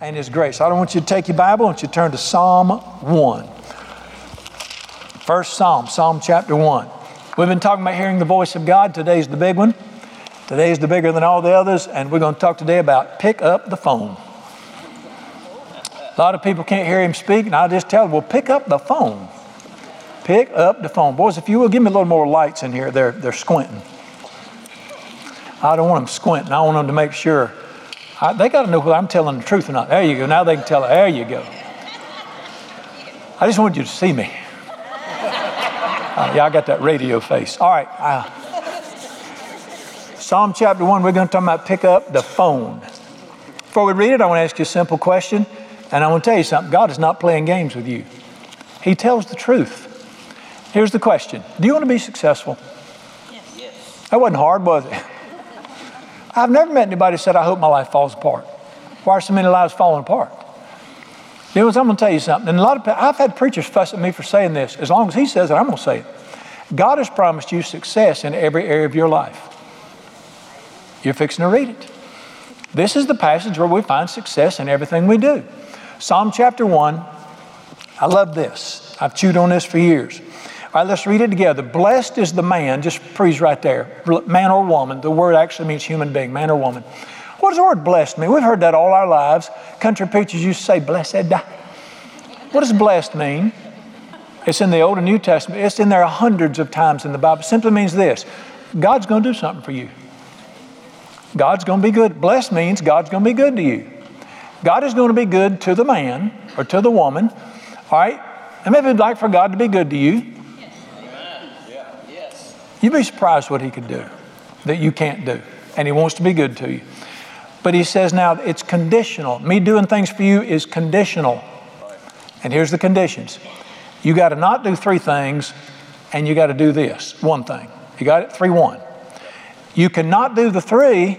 and His grace. I don't want you to take your Bible, I want you to turn to Psalm 1. First Psalm, Psalm chapter 1. We've been talking about hearing the voice of God. Today's the big one. Today's the bigger than all the others, and we're going to talk today about pick up the phone. A lot of people can't hear him speak, and I just tell them, well, pick up the phone. Pick up the phone. Boys, if you will, give me a little more lights in here. They're, they're squinting. I don't want them squinting. I want them to make sure. I, they got to know whether I'm telling the truth or not. There you go. Now they can tell. There you go. I just wanted you to see me. Uh, yeah, I got that radio face. All right. Uh, Psalm chapter 1, we're going to talk about pick up the phone. Before we read it, I want to ask you a simple question. And I want to tell you something God is not playing games with you, He tells the truth. Here's the question Do you want to be successful? Yes. That wasn't hard, was it? I've never met anybody who said, I hope my life falls apart. Why are so many lives falling apart? You know, I'm going to tell you something. And a lot of I've had preachers fuss at me for saying this. As long as he says it, I'm going to say it. God has promised you success in every area of your life. You're fixing to read it. This is the passage where we find success in everything we do. Psalm chapter 1. I love this. I've chewed on this for years. All right, let's read it together. Blessed is the man, just freeze right there, man or woman. The word actually means human being, man or woman. What does the word blessed mean? We've heard that all our lives. Country preachers used to say, blessed. What does blessed mean? It's in the Old and New Testament. It's in there hundreds of times in the Bible. It simply means this God's going to do something for you. God's going to be good. Blessed means God's going to be good to you. God is going to be good to the man or to the woman. All right? And maybe you'd like for God to be good to you. You'd be surprised what He could do that you can't do. And He wants to be good to you. But He says now it's conditional. Me doing things for you is conditional. And here's the conditions you got to not do three things, and you got to do this one thing. You got it? 3 1. You cannot do the three,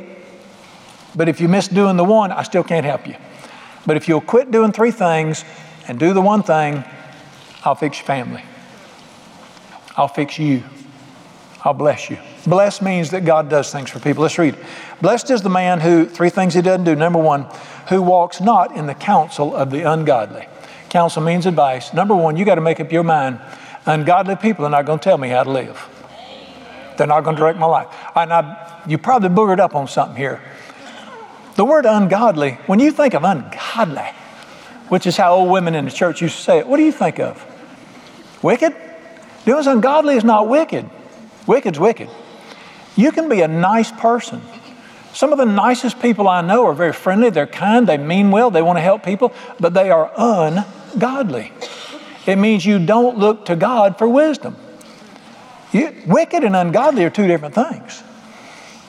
but if you miss doing the one, I still can't help you. But if you'll quit doing three things and do the one thing, I'll fix your family. I'll fix you. I'll bless you. Bless means that God does things for people. Let's read. Blessed is the man who, three things he doesn't do. Number one, who walks not in the counsel of the ungodly. Counsel means advice. Number one, you got to make up your mind. Ungodly people are not going to tell me how to live. They're not going to direct my life. And I, you probably boogered up on something here. The word ungodly, when you think of ungodly, which is how old women in the church used to say it, what do you think of? Wicked? Doing ungodly is not wicked. Wicked's wicked. You can be a nice person. Some of the nicest people I know are very friendly, they're kind, they mean well, they want to help people, but they are ungodly. It means you don't look to God for wisdom. You, wicked and ungodly are two different things.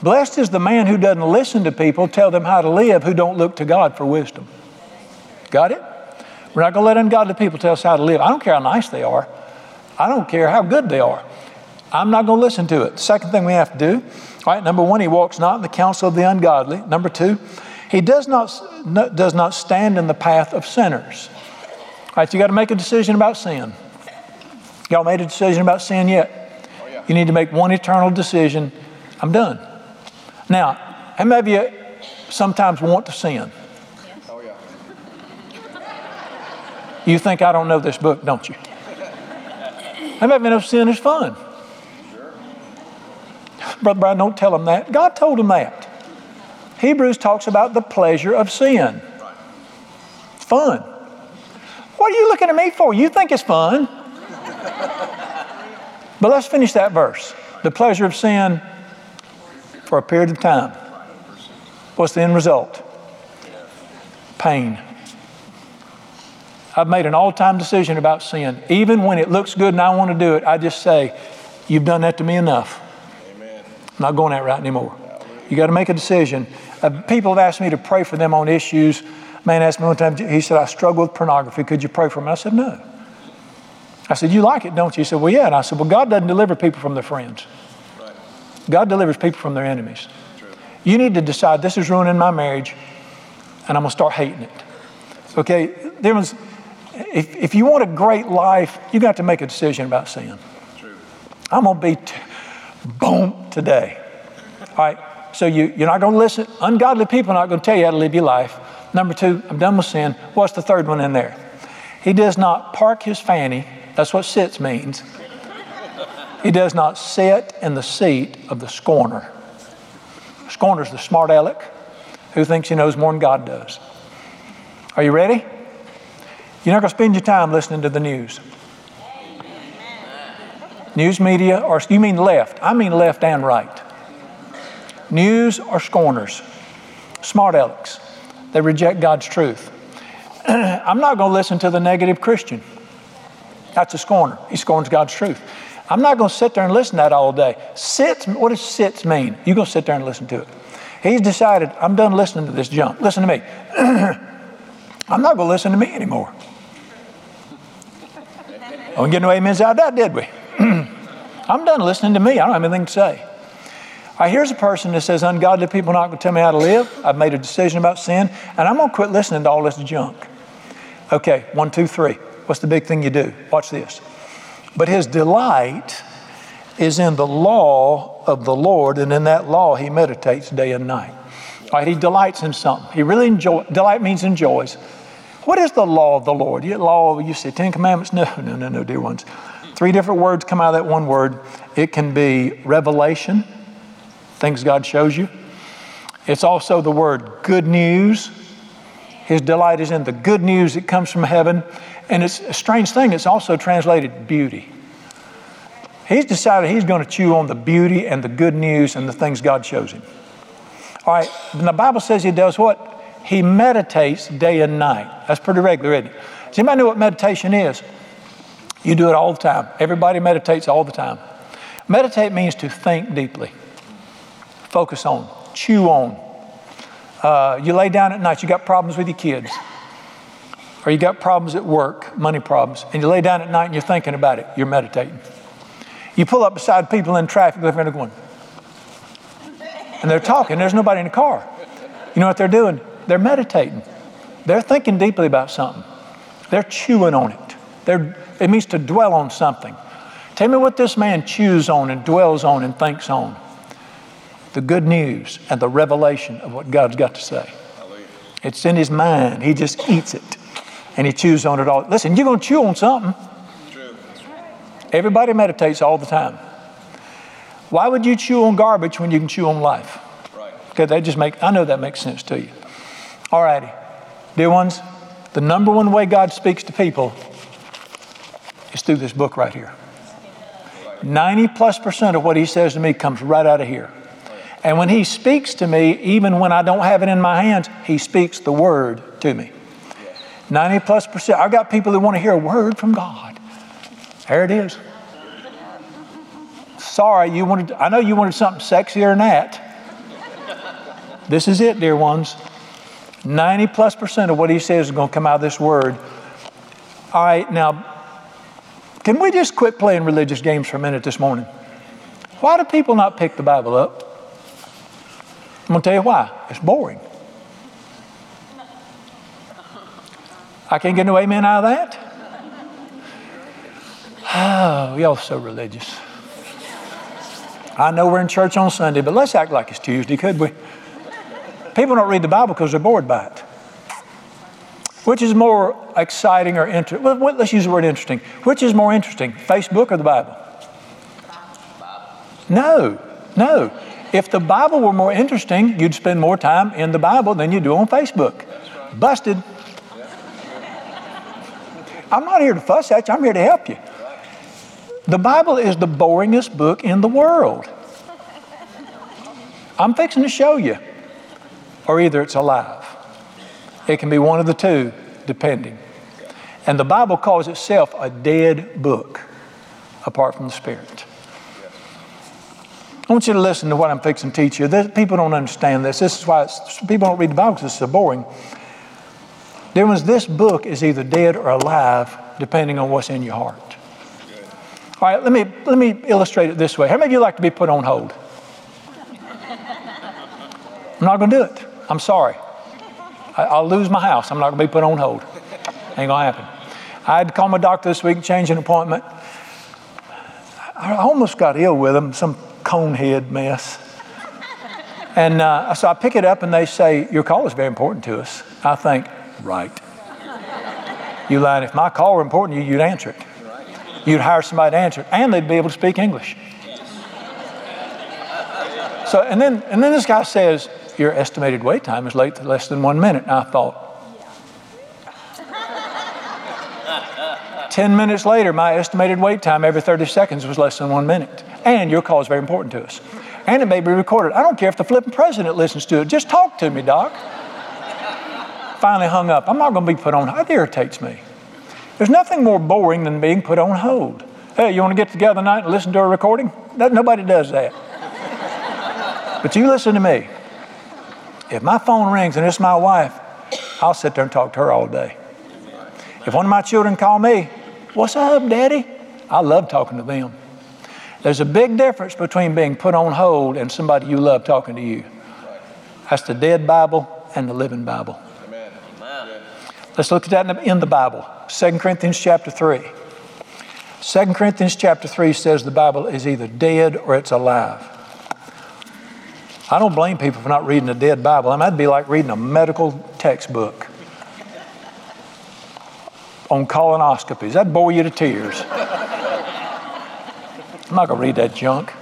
Blessed is the man who doesn't listen to people tell them how to live who don't look to God for wisdom. Got it? We're not going to let ungodly people tell us how to live. I don't care how nice they are. I don't care how good they are. I'm not going to listen to it. The second thing we have to do, all right, number one, he walks not in the counsel of the ungodly. Number two, he does not, does not stand in the path of sinners. All right, you got to make a decision about sin. Y'all made a decision about sin yet? Oh, yeah. You need to make one eternal decision. I'm done. Now, how many of you sometimes want to sin? Oh, yeah. You think I don't know this book, don't you? How many of you know sin is fun? Brother Brian, don't tell him that. God told him that. Hebrews talks about the pleasure of sin. Fun. What are you looking at me for? You think it's fun. But let's finish that verse. The pleasure of sin for a period of time. What's the end result? Pain. I've made an all time decision about sin. Even when it looks good and I want to do it, I just say, You've done that to me enough. Not going that route anymore. You got to make a decision. Uh, people have asked me to pray for them on issues. Man asked me one time, he said, I struggle with pornography. Could you pray for me? I said, No. I said, You like it, don't you? He said, Well, yeah. And I said, Well, God doesn't deliver people from their friends. God delivers people from their enemies. You need to decide this is ruining my marriage, and I'm going to start hating it. Okay? There was, if, if you want a great life, you got to make a decision about sin. True. I'm going to be t- boom today. All right? So you, you're not going to listen. Ungodly people are not going to tell you how to live your life. Number two, I'm done with sin. What's the third one in there? He does not park his fanny. That's what sits means. He does not sit in the seat of the scorner. Scorner's the smart aleck who thinks he knows more than God does. Are you ready? You're not going to spend your time listening to the news. News media, or you mean left? I mean left and right. News or scorners, smart alecks. They reject God's truth. I'm not going to listen to the negative Christian. That's a scorner. He scorns God's truth. I'm not going to sit there and listen to that all day. Sits, what does sits mean? You're going to sit there and listen to it. He's decided, I'm done listening to this junk. Listen to me. I'm not going to listen to me anymore. We didn't get no amens out of that, did we? I'm done listening to me. I don't have anything to say. All right, here's a person that says, Ungodly people are not going to tell me how to live. I've made a decision about sin, and I'm going to quit listening to all this junk. Okay, one, two, three. What's the big thing you do? Watch this. But his delight is in the law of the Lord, and in that law he meditates day and night. All right, he delights in something. He really enjoys, delight means enjoys. What is the law of the Lord? You, law, you say Ten Commandments? No, no, no, no, dear ones. Three different words come out of that one word. It can be revelation, things God shows you. It's also the word good news. His delight is in the good news that comes from heaven. And it's a strange thing, it's also translated beauty. He's decided he's going to chew on the beauty and the good news and the things God shows him. All right, and the Bible says he does what? He meditates day and night. That's pretty regular, isn't it? Does anybody know what meditation is? You do it all the time. Everybody meditates all the time. Meditate means to think deeply, focus on, chew on. Uh, you lay down at night, you got problems with your kids, or you got problems at work, money problems, and you lay down at night and you're thinking about it, you're meditating. You pull up beside people in traffic, they're going, and they're talking, there's nobody in the car. You know what they're doing? They're meditating. They're thinking deeply about something. They're chewing on it. They're, it means to dwell on something. Tell me what this man chews on and dwells on and thinks on. The good news and the revelation of what God's got to say. It's in his mind. He just eats it and he chews on it all. Listen, you're going to chew on something. Everybody meditates all the time. Why would you chew on garbage when you can chew on life? Right. Okay, that just make I know that makes sense to you. All righty. Dear ones, the number one way God speaks to people is through this book right here. 90 plus percent of what he says to me comes right out of here. And when he speaks to me, even when I don't have it in my hands, he speaks the word to me. 90 plus percent. I've got people that want to hear a word from God. There it is. Sorry, you wanted, I know you wanted something sexier than that. This is it, dear ones. 90 plus percent of what he says is going to come out of this word. All right, now, can we just quit playing religious games for a minute this morning? Why do people not pick the Bible up? I'm going to tell you why. It's boring. I can't get no amen out of that. Oh, y'all so religious. I know we're in church on Sunday, but let's act like it's Tuesday, could we? People don't read the Bible because they're bored by it. Which is more exciting or interesting? Well, let's use the word interesting. Which is more interesting, Facebook or the Bible? No, no. If the Bible were more interesting, you'd spend more time in the Bible than you do on Facebook. Busted. I'm not here to fuss at you, I'm here to help you. The Bible is the boringest book in the world. I'm fixing to show you or either it's alive. It can be one of the two, depending. And the Bible calls itself a dead book apart from the Spirit. I want you to listen to what I'm fixing to teach you. This, people don't understand this. This is why people don't read the Bible because it's so boring. There was this book is either dead or alive, depending on what's in your heart. All right, let me, let me illustrate it this way. How many of you like to be put on hold? I'm not going to do it. I'm sorry. I, will lose my house. I'm not going to be put on hold. Ain't going to happen. I had to call my doctor this week, change an appointment. I almost got ill with him, some conehead mess. And uh, so I pick it up and they say, Your call is very important to us. I think, Right. You lying. If my call were important to you, you'd answer it. You'd hire somebody to answer it, and they'd be able to speak English. So, and then, and then this guy says, Your estimated wait time is late less than one minute. And I thought, 10 minutes later, my estimated wait time every 30 seconds was less than one minute. And your call is very important to us. And it may be recorded. I don't care if the flipping president listens to it. Just talk to me, Doc. Finally hung up. I'm not going to be put on. Hold. That irritates me. There's nothing more boring than being put on hold. Hey, you want to get together tonight and listen to a recording? That, nobody does that. but you listen to me. If my phone rings and it's my wife, I'll sit there and talk to her all day. If one of my children call me, What's up, Daddy? I love talking to them. There's a big difference between being put on hold and somebody you love talking to you. That's the dead Bible and the living Bible. Let's look at that in the Bible. 2 Corinthians chapter 3. 2 Corinthians chapter 3 says the Bible is either dead or it's alive. I don't blame people for not reading a dead Bible. I mean, that'd be like reading a medical textbook on colonoscopies. That'd bore you to tears. I'm not going to read that junk.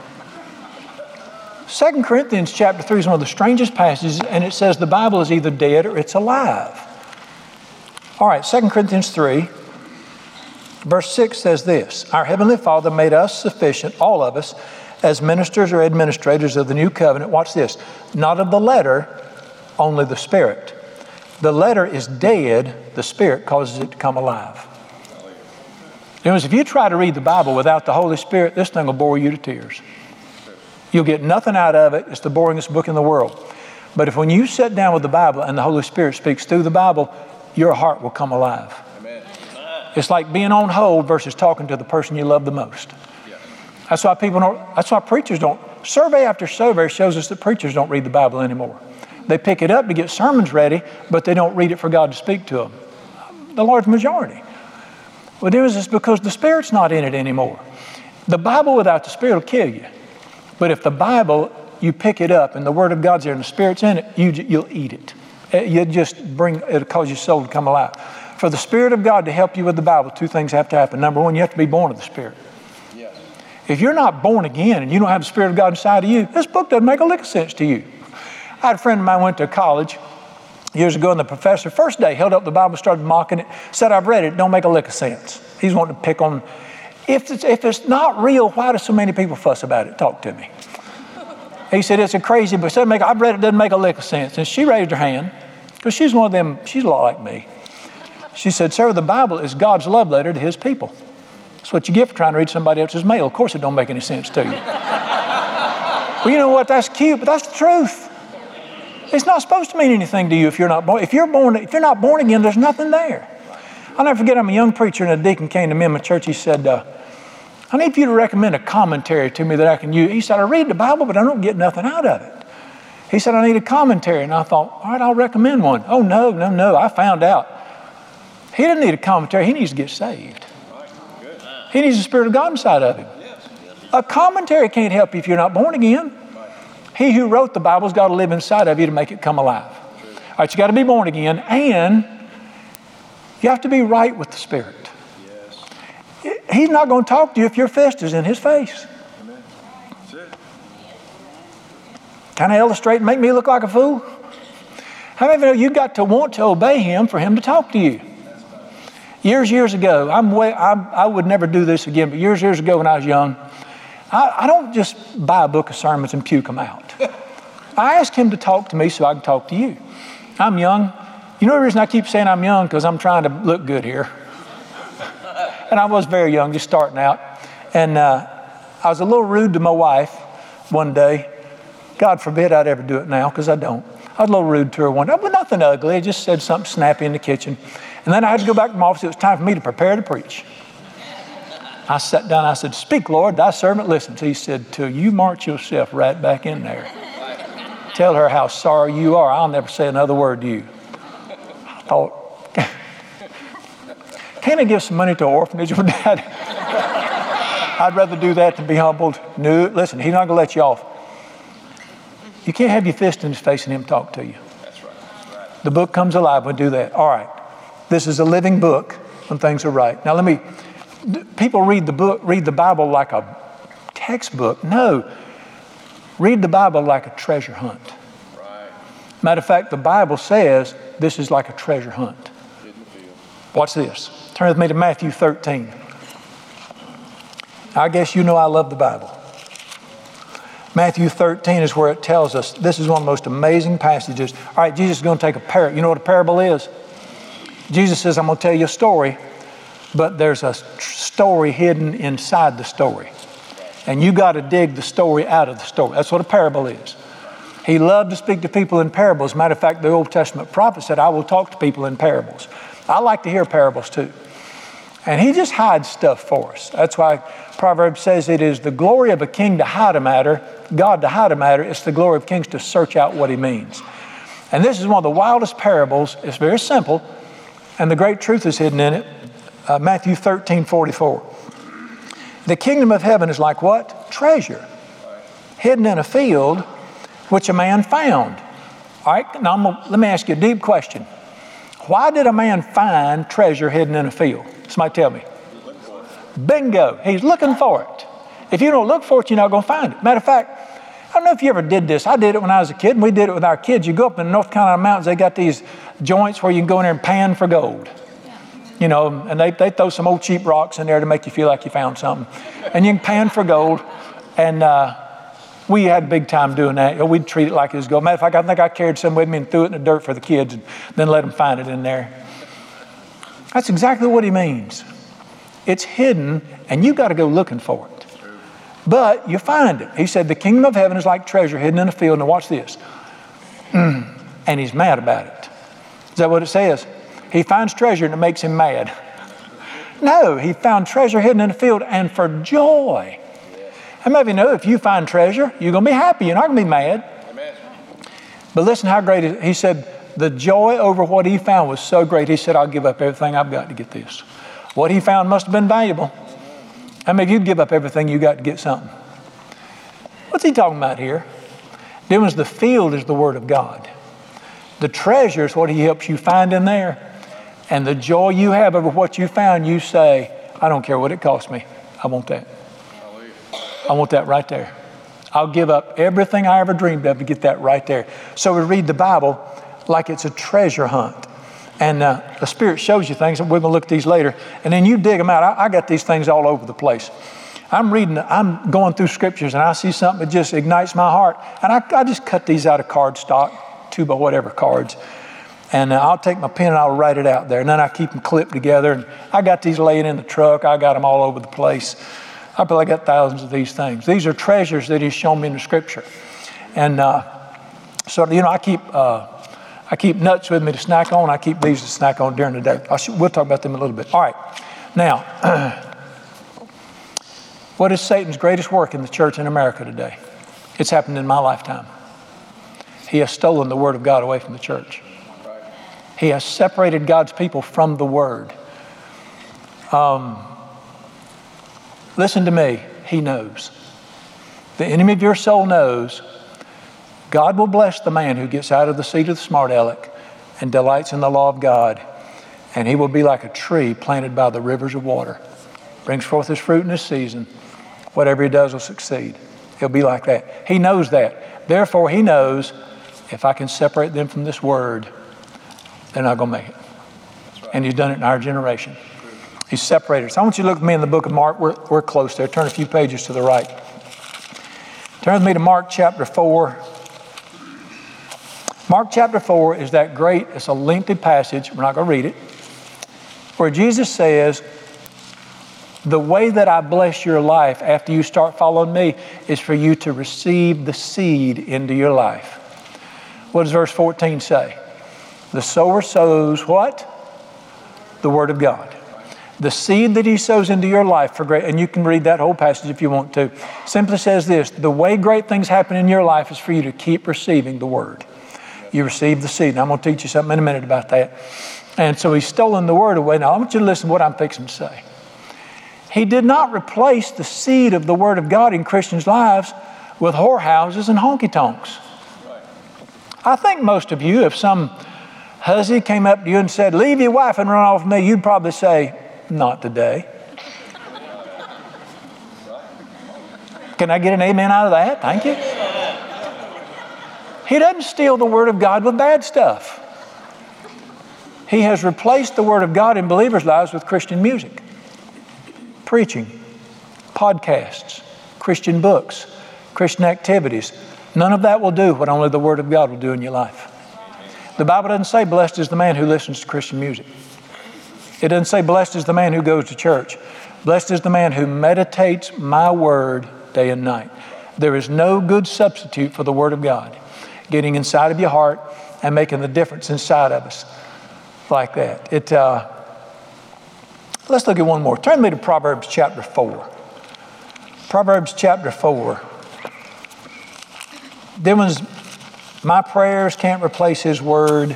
2 Corinthians chapter 3 is one of the strangest passages, and it says the Bible is either dead or it's alive. All right, 2 Corinthians 3, verse 6 says this Our Heavenly Father made us sufficient, all of us, as ministers or administrators of the new covenant. Watch this not of the letter, only the Spirit. The letter is dead, the Spirit causes it to come alive. Because if you try to read the Bible without the Holy Spirit, this thing will bore you to tears. You'll get nothing out of it. It's the boringest book in the world. But if when you sit down with the Bible and the Holy Spirit speaks through the Bible, your heart will come alive. Amen. It's like being on hold versus talking to the person you love the most. That's why people don't, that's why preachers don't. Survey after survey shows us that preachers don't read the Bible anymore. They pick it up to get sermons ready, but they don't read it for God to speak to them. The large majority. What it is is because the Spirit's not in it anymore. The Bible without the Spirit will kill you. But if the Bible, you pick it up and the Word of God's there and the Spirit's in it, you, you'll eat it. Uh, you just bring, it'll cause your soul to come alive. For the Spirit of God to help you with the Bible, two things have to happen. Number one, you have to be born of the Spirit. If you're not born again and you don't have the Spirit of God inside of you, this book doesn't make a lick of sense to you. I had a friend of mine went to college years ago, and the professor, first day, held up the Bible, started mocking it, said, I've read it, don't make a lick of sense. He's wanting to pick on, if it's, if it's not real, why do so many people fuss about it? Talk to me. He said, it's a crazy book. Said, make, I've read it, doesn't make a lick of sense. And she raised her hand, because she's one of them, she's a lot like me. She said, Sir, the Bible is God's love letter to his people. That's what you get for trying to read somebody else's mail. Of course, it don't make any sense to you. well, you know what? That's cute, but that's the truth. It's not supposed to mean anything to you if you're not born. If you're born, if you're not born again, there's nothing there. I'll never forget. I'm a young preacher, and a deacon came to me in my church. He said, uh, "I need you to recommend a commentary to me that I can use." He said, "I read the Bible, but I don't get nothing out of it." He said, "I need a commentary," and I thought, "All right, I'll recommend one." Oh no, no, no! I found out he didn't need a commentary. He needs to get saved. He needs the Spirit of God inside of him. A commentary can't help you if you're not born again. He who wrote the Bible's got to live inside of you to make it come alive. All right, you got to be born again, and you have to be right with the Spirit. He's not going to talk to you if your fist is in his face. Kind of illustrate and make me look like a fool? How many of you know you got to want to obey him for him to talk to you? Years, years ago, I'm way, I'm, I would never do this again, but years, years ago when I was young, I, I don't just buy a book of sermons and puke them out. I ask him to talk to me so I can talk to you. I'm young. You know the reason I keep saying I'm young? Because I'm trying to look good here. and I was very young, just starting out. And uh, I was a little rude to my wife one day. God forbid I'd ever do it now, because I don't. I was a little rude to her one day, but nothing ugly. I just said something snappy in the kitchen. And then I had to go back to my office. It was time for me to prepare to preach. I sat down, I said, Speak, Lord, thy servant listens. He said, Till you march yourself right back in there. Tell her how sorry you are. I'll never say another word to you. I thought, Can't I give some money to an orphanage with dad? I'd rather do that than be humbled. No, listen, he's not going to let you off. You can't have your fist in his face and him talk to you. That's right. right. The book comes alive when we do that. All right. This is a living book when things are right. Now let me people read the book read the Bible like a textbook. No. Read the Bible like a treasure hunt. Right. Matter of fact, the Bible says this is like a treasure hunt. Watch this. Turn with me to Matthew 13. I guess you know I love the Bible. Matthew 13 is where it tells us this is one of the most amazing passages. All right, Jesus is going to take a parable. You know what a parable is? Jesus says, I'm going to tell you a story, but there's a story hidden inside the story. And you got to dig the story out of the story. That's what a parable is. He loved to speak to people in parables. Matter of fact, the Old Testament prophet said, I will talk to people in parables. I like to hear parables too. And he just hides stuff for us. That's why Proverbs says it is the glory of a king to hide a matter, God to hide a matter. It's the glory of kings to search out what he means. And this is one of the wildest parables. It's very simple, and the great truth is hidden in it. Uh, Matthew 13, 44. The kingdom of heaven is like what? Treasure. Hidden in a field, which a man found. All right, now gonna, let me ask you a deep question. Why did a man find treasure hidden in a field? Somebody tell me. Bingo. He's looking for it. If you don't look for it, you're not going to find it. Matter of fact, I don't know if you ever did this. I did it when I was a kid, and we did it with our kids. You go up in the North Carolina mountains, they got these joints where you can go in there and pan for gold. You know, and they, they throw some old cheap rocks in there to make you feel like you found something. And you can pan for gold. And uh, we had a big time doing that. We'd treat it like it was gold. Matter of fact, I think I carried some with me and threw it in the dirt for the kids and then let them find it in there. That's exactly what he means. It's hidden, and you got to go looking for it. But you find it. He said, The kingdom of heaven is like treasure hidden in a field. Now, watch this. Hmm. and he's mad about it. Is that what it says? He finds treasure and it makes him mad. No, he found treasure hidden in a field and for joy. How many of you know if you find treasure, you're going to be happy. You're not going to be mad. But listen how great. He said, the joy over what he found was so great, he said, I'll give up everything I've got to get this. What he found must have been valuable. How mean, of you give up everything you got to get something? What's he talking about here? Difference the field is the Word of God. The treasure is what he helps you find in there. And the joy you have over what you found, you say, I don't care what it costs me. I want that. I want that right there. I'll give up everything I ever dreamed of to get that right there. So we read the Bible like it's a treasure hunt. And uh, the Spirit shows you things, and we're going to look at these later. And then you dig them out. I, I got these things all over the place. I'm reading, I'm going through scriptures, and I see something that just ignites my heart. And I, I just cut these out of cardstock, two by whatever cards. And uh, I'll take my pen and I'll write it out there. And then I keep them clipped together. And I got these laying in the truck. I got them all over the place. I probably got thousands of these things. These are treasures that He's shown me in the Scripture. And uh, so, you know, I keep. Uh, I keep nuts with me to snack on. I keep these to snack on during the day. we'll talk about them a little bit. All right. Now, what is Satan's greatest work in the church in America today? It's happened in my lifetime. He has stolen the Word of God away from the church. He has separated God's people from the Word. Um, listen to me, He knows. The enemy of your soul knows God will bless the man who gets out of the seat of the smart aleck and delights in the law of God, and he will be like a tree planted by the rivers of water. Brings forth his fruit in his season. Whatever he does will succeed. He'll be like that. He knows that. Therefore, he knows if I can separate them from this word, they're not going to make it. Right. And he's done it in our generation. He's separated. So I want you to look at me in the book of Mark. We're, we're close there. Turn a few pages to the right. Turn with me to Mark chapter 4. Mark chapter 4 is that great, it's a lengthy passage. We're not going to read it. Where Jesus says, The way that I bless your life after you start following me is for you to receive the seed into your life. What does verse 14 say? The sower sows what? The Word of God. The seed that he sows into your life for great, and you can read that whole passage if you want to, simply says this the way great things happen in your life is for you to keep receiving the Word you receive the seed. And I'm going to teach you something in a minute about that. And so he's stolen the word away. Now, I want you to listen to what I'm fixing to say. He did not replace the seed of the word of God in Christians' lives with whorehouses and honky tonks. I think most of you, if some hussy came up to you and said, Leave your wife and run off with me, you'd probably say, Not today. Can I get an amen out of that? Thank you. He doesn't steal the Word of God with bad stuff. He has replaced the Word of God in believers' lives with Christian music, preaching, podcasts, Christian books, Christian activities. None of that will do what only the Word of God will do in your life. The Bible doesn't say, blessed is the man who listens to Christian music. It doesn't say, blessed is the man who goes to church. Blessed is the man who meditates my word day and night. There is no good substitute for the Word of God getting inside of your heart and making the difference inside of us like that. It, uh, let's look at one more. Turn me to Proverbs chapter 4. Proverbs chapter 4. Dylan's, my prayers can't replace his word.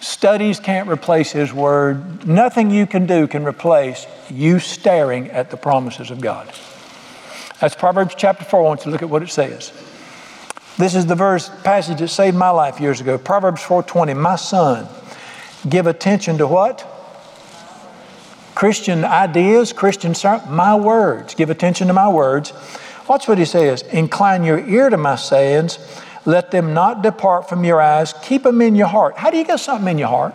Studies can't replace his word. Nothing you can do can replace you staring at the promises of God. That's Proverbs chapter 4. I want you to look at what it says. This is the verse passage that saved my life years ago. Proverbs 4:20. My son, give attention to what? Christian ideas, Christian my words. Give attention to my words. Watch what he says. Incline your ear to my sayings. Let them not depart from your eyes. Keep them in your heart. How do you get something in your heart?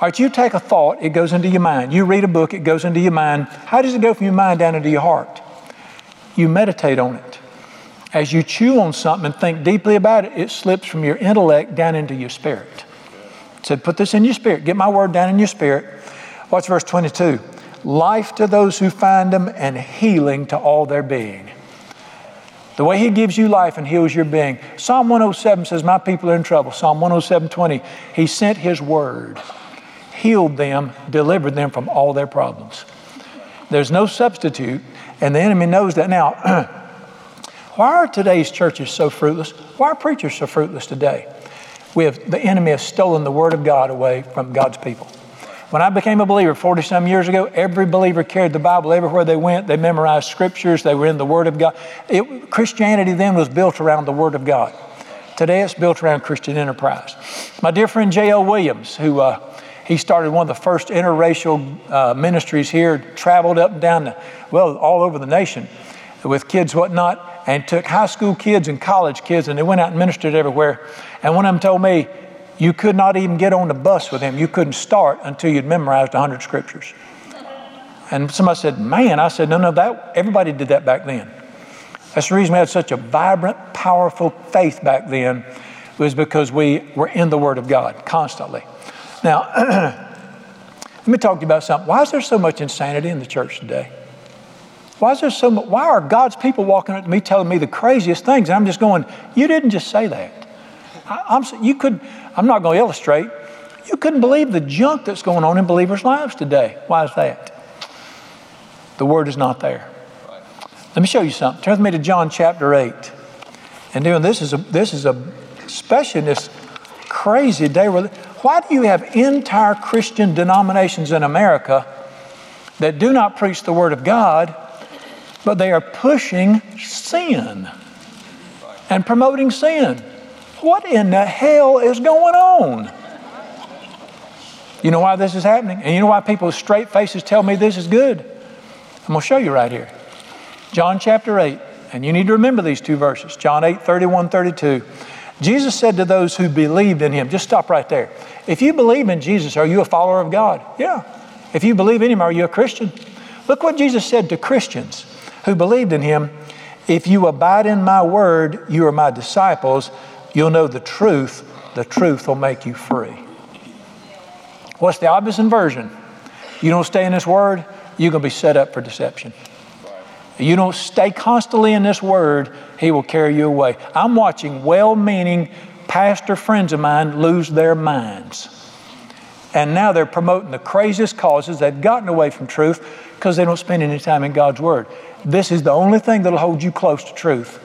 All right, you take a thought, it goes into your mind. You read a book, it goes into your mind. How does it go from your mind down into your heart? You meditate on it. As you chew on something and think deeply about it, it slips from your intellect down into your spirit. It said, put this in your spirit. Get my word down in your spirit. Watch verse 22. Life to those who find them and healing to all their being. The way he gives you life and heals your being. Psalm 107 says, My people are in trouble. Psalm 107 20, he sent his word, healed them, delivered them from all their problems. There's no substitute, and the enemy knows that. Now, Why are today's churches so fruitless? Why are preachers so fruitless today? We have, the enemy has stolen the Word of God away from God's people. When I became a believer 40 some years ago, every believer carried the Bible everywhere they went. They memorized scriptures, they were in the Word of God. It, Christianity then was built around the Word of God. Today it's built around Christian enterprise. My dear friend J.L. Williams, who uh, he started one of the first interracial uh, ministries here, traveled up and down, the, well, all over the nation with kids, whatnot and took high school kids and college kids, and they went out and ministered everywhere. And one of them told me, you could not even get on the bus with him. You couldn't start until you'd memorized 100 scriptures. And somebody said, Man, I said, No, no, that, everybody did that back then. That's the reason we had such a vibrant, powerful faith back then, was because we were in the Word of God constantly. Now, let me talk to you about something. Why is there so much insanity in the church today? Why is there so much, why are God's people walking up to me telling me the craziest things? And I'm just going, you didn't just say that. I, am you could, I'm not going to illustrate. You couldn't believe the junk that's going on in believers' lives today. Why is that? The word is not there. Let me show you something. Turn with me to John chapter 8. And doing this is a, this is a, especially in this crazy day. Why do you have entire Christian denominations in America that do not preach the Word of God but they are pushing sin and promoting sin. What in the hell is going on? You know why this is happening? And you know why people with straight faces tell me this is good? I'm going to show you right here. John chapter 8. And you need to remember these two verses John 8, 31, 32. Jesus said to those who believed in him, just stop right there. If you believe in Jesus, are you a follower of God? Yeah. If you believe in him, are you a Christian? Look what Jesus said to Christians who believed in him, If you abide in my word, you are my disciples. You'll know the truth. The truth will make you free. What's the obvious inversion? You don't stay in this word, you're going to be set up for deception. You don't stay constantly in this word, he will carry you away. I'm watching well meaning pastor friends of mine lose their minds. And now they're promoting the craziest causes. They've gotten away from truth because they don't spend any time in God's Word. This is the only thing that'll hold you close to truth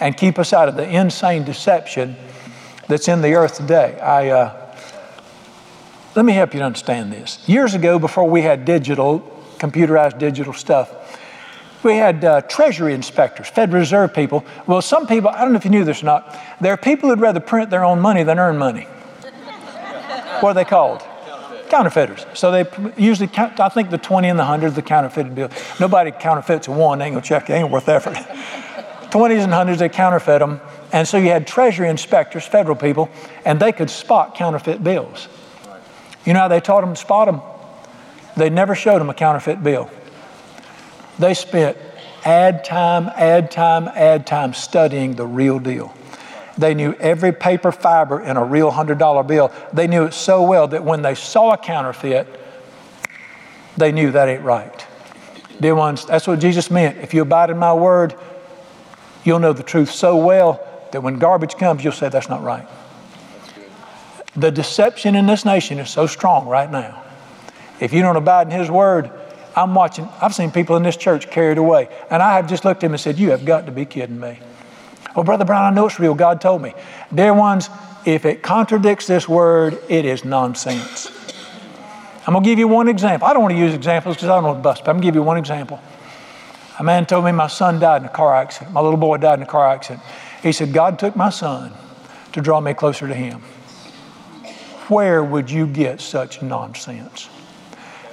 and keep us out of the insane deception that's in the earth today. I, uh, let me help you to understand this. Years ago, before we had digital, computerized digital stuff, we had uh, Treasury inspectors, Federal Reserve people. Well, some people, I don't know if you knew this or not, there are people who'd rather print their own money than earn money. what are they called? Counterfeiters. So they usually, count, I think the 20 and the 100 the counterfeited bill. Nobody counterfeits a one, ain't gonna check, it ain't worth effort. 20s and 100s, they counterfeit them. And so you had Treasury inspectors, federal people, and they could spot counterfeit bills. You know how they taught them to spot them? They never showed them a counterfeit bill. They spent ad time, ad time, ad time studying the real deal. They knew every paper fiber in a real $100 bill. They knew it so well that when they saw a counterfeit, they knew that ain't right. Dear ones, that's what Jesus meant. If you abide in my word, you'll know the truth so well that when garbage comes, you'll say, that's not right. The deception in this nation is so strong right now. If you don't abide in his word, I'm watching, I've seen people in this church carried away. And I have just looked at him and said, You have got to be kidding me. Well, Brother Brown, I know it's real. God told me. Dear ones, if it contradicts this word, it is nonsense. I'm going to give you one example. I don't want to use examples because I don't want to bust, but I'm going to give you one example. A man told me my son died in a car accident. My little boy died in a car accident. He said, God took my son to draw me closer to him. Where would you get such nonsense?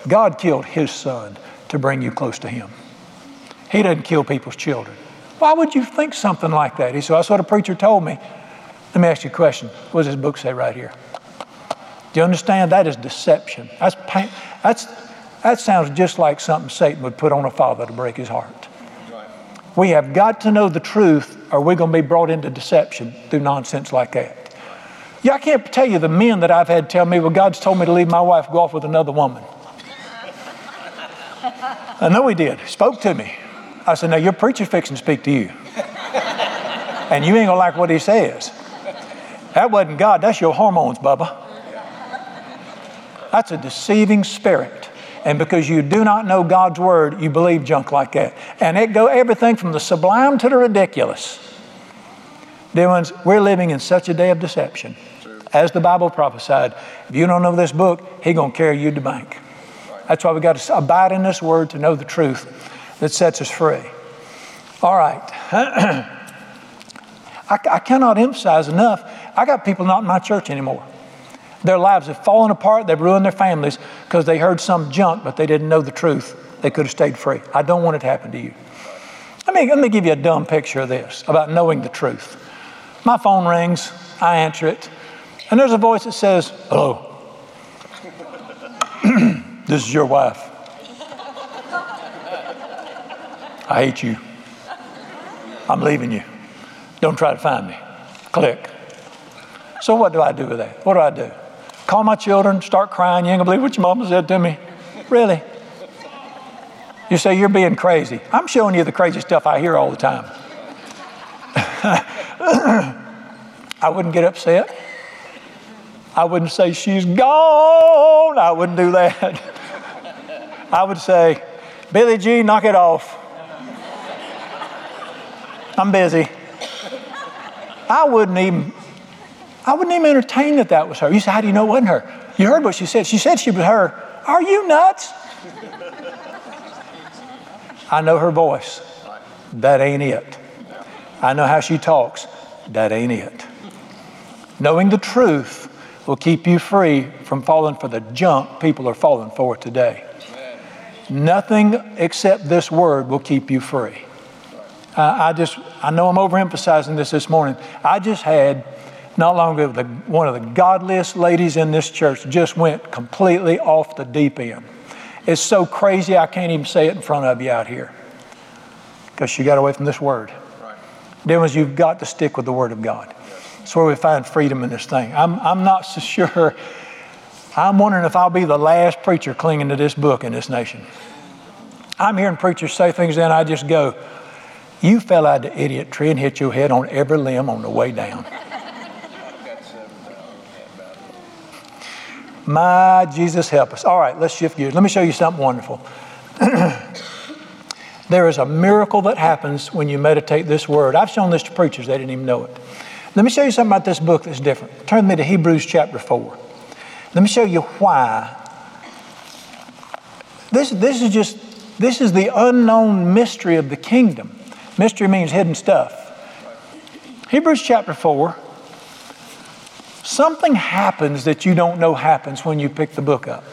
God killed his son to bring you close to him. He doesn't kill people's children. Why would you think something like that? He said, That's what a preacher told me. Let me ask you a question. What does this book say right here? Do you understand? That is deception. That's pain. That's, that sounds just like something Satan would put on a father to break his heart. We have got to know the truth, or we're going to be brought into deception through nonsense like that. Yeah, I can't tell you the men that I've had tell me, well, God's told me to leave my wife, go off with another woman. I know he did. He spoke to me. I said, Now your preacher's fixing to speak to you. and you ain't gonna like what he says. That wasn't God, that's your hormones, Bubba. That's a deceiving spirit. And because you do not know God's word, you believe junk like that. And it go everything from the sublime to the ridiculous. Dear ones, we're living in such a day of deception. As the Bible prophesied, if you don't know this book, He gonna carry you to bank. That's why we got to abide in this word to know the truth that sets us free. All right. I, I cannot emphasize enough. I got people not in my church anymore. Their lives have fallen apart. They've ruined their families because they heard some junk, but they didn't know the truth. They could have stayed free. I don't want it to happen to you. Let me, let me give you a dumb picture of this about knowing the truth. My phone rings, I answer it, and there's a voice that says, Hello, this is your wife. I hate you. I'm leaving you. Don't try to find me. Click. So, what do I do with that? What do I do? Call my children, start crying. You ain't gonna believe what your mama said to me. Really? You say you're being crazy. I'm showing you the crazy stuff I hear all the time. I wouldn't get upset. I wouldn't say she's gone. I wouldn't do that. I would say, Billy G, knock it off. I'm busy. I wouldn't even, I wouldn't even entertain that that was her. You said, how do you know it wasn't her? You heard what she said. She said she was her. Are you nuts? I know her voice. That ain't it. I know how she talks. That ain't it. Knowing the truth will keep you free from falling for the junk people are falling for today. Nothing except this word will keep you free. Uh, I just, I know I'm overemphasizing this this morning. I just had, not long ago, the, one of the godliest ladies in this church just went completely off the deep end. It's so crazy I can't even say it in front of you out here because she got away from this word. Right. Dear ones, you've got to stick with the word of God. That's where we find freedom in this thing. I'm, I'm not so sure. I'm wondering if I'll be the last preacher clinging to this book in this nation. I'm hearing preachers say things, and I just go, you fell out of the idiot tree and hit your head on every limb on the way down. My Jesus, help us. All right, let's shift gears. Let me show you something wonderful. there is a miracle that happens when you meditate this word. I've shown this to preachers, they didn't even know it. Let me show you something about this book that's different. Turn me to Hebrews chapter 4. Let me show you why. This, this is just this is the unknown mystery of the kingdom. Mystery means hidden stuff. Hebrews chapter 4. Something happens that you don't know happens when you pick the book up.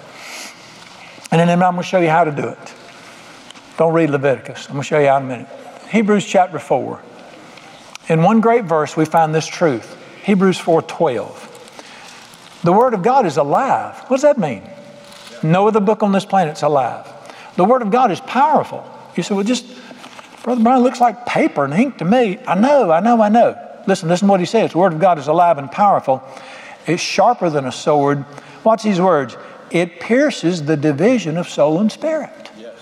And then I'm going to show you how to do it. Don't read Leviticus. I'm going to show you how in a minute. Hebrews chapter 4. In one great verse, we find this truth. Hebrews 4:12. The Word of God is alive. What does that mean? No other book on this planet is alive. The Word of God is powerful. You say, well, just, Brother Brian, looks like paper and ink to me. I know, I know, I know. Listen, listen to what he says. The Word of God is alive and powerful. It's sharper than a sword. Watch these words. It pierces the division of soul and spirit. Yes.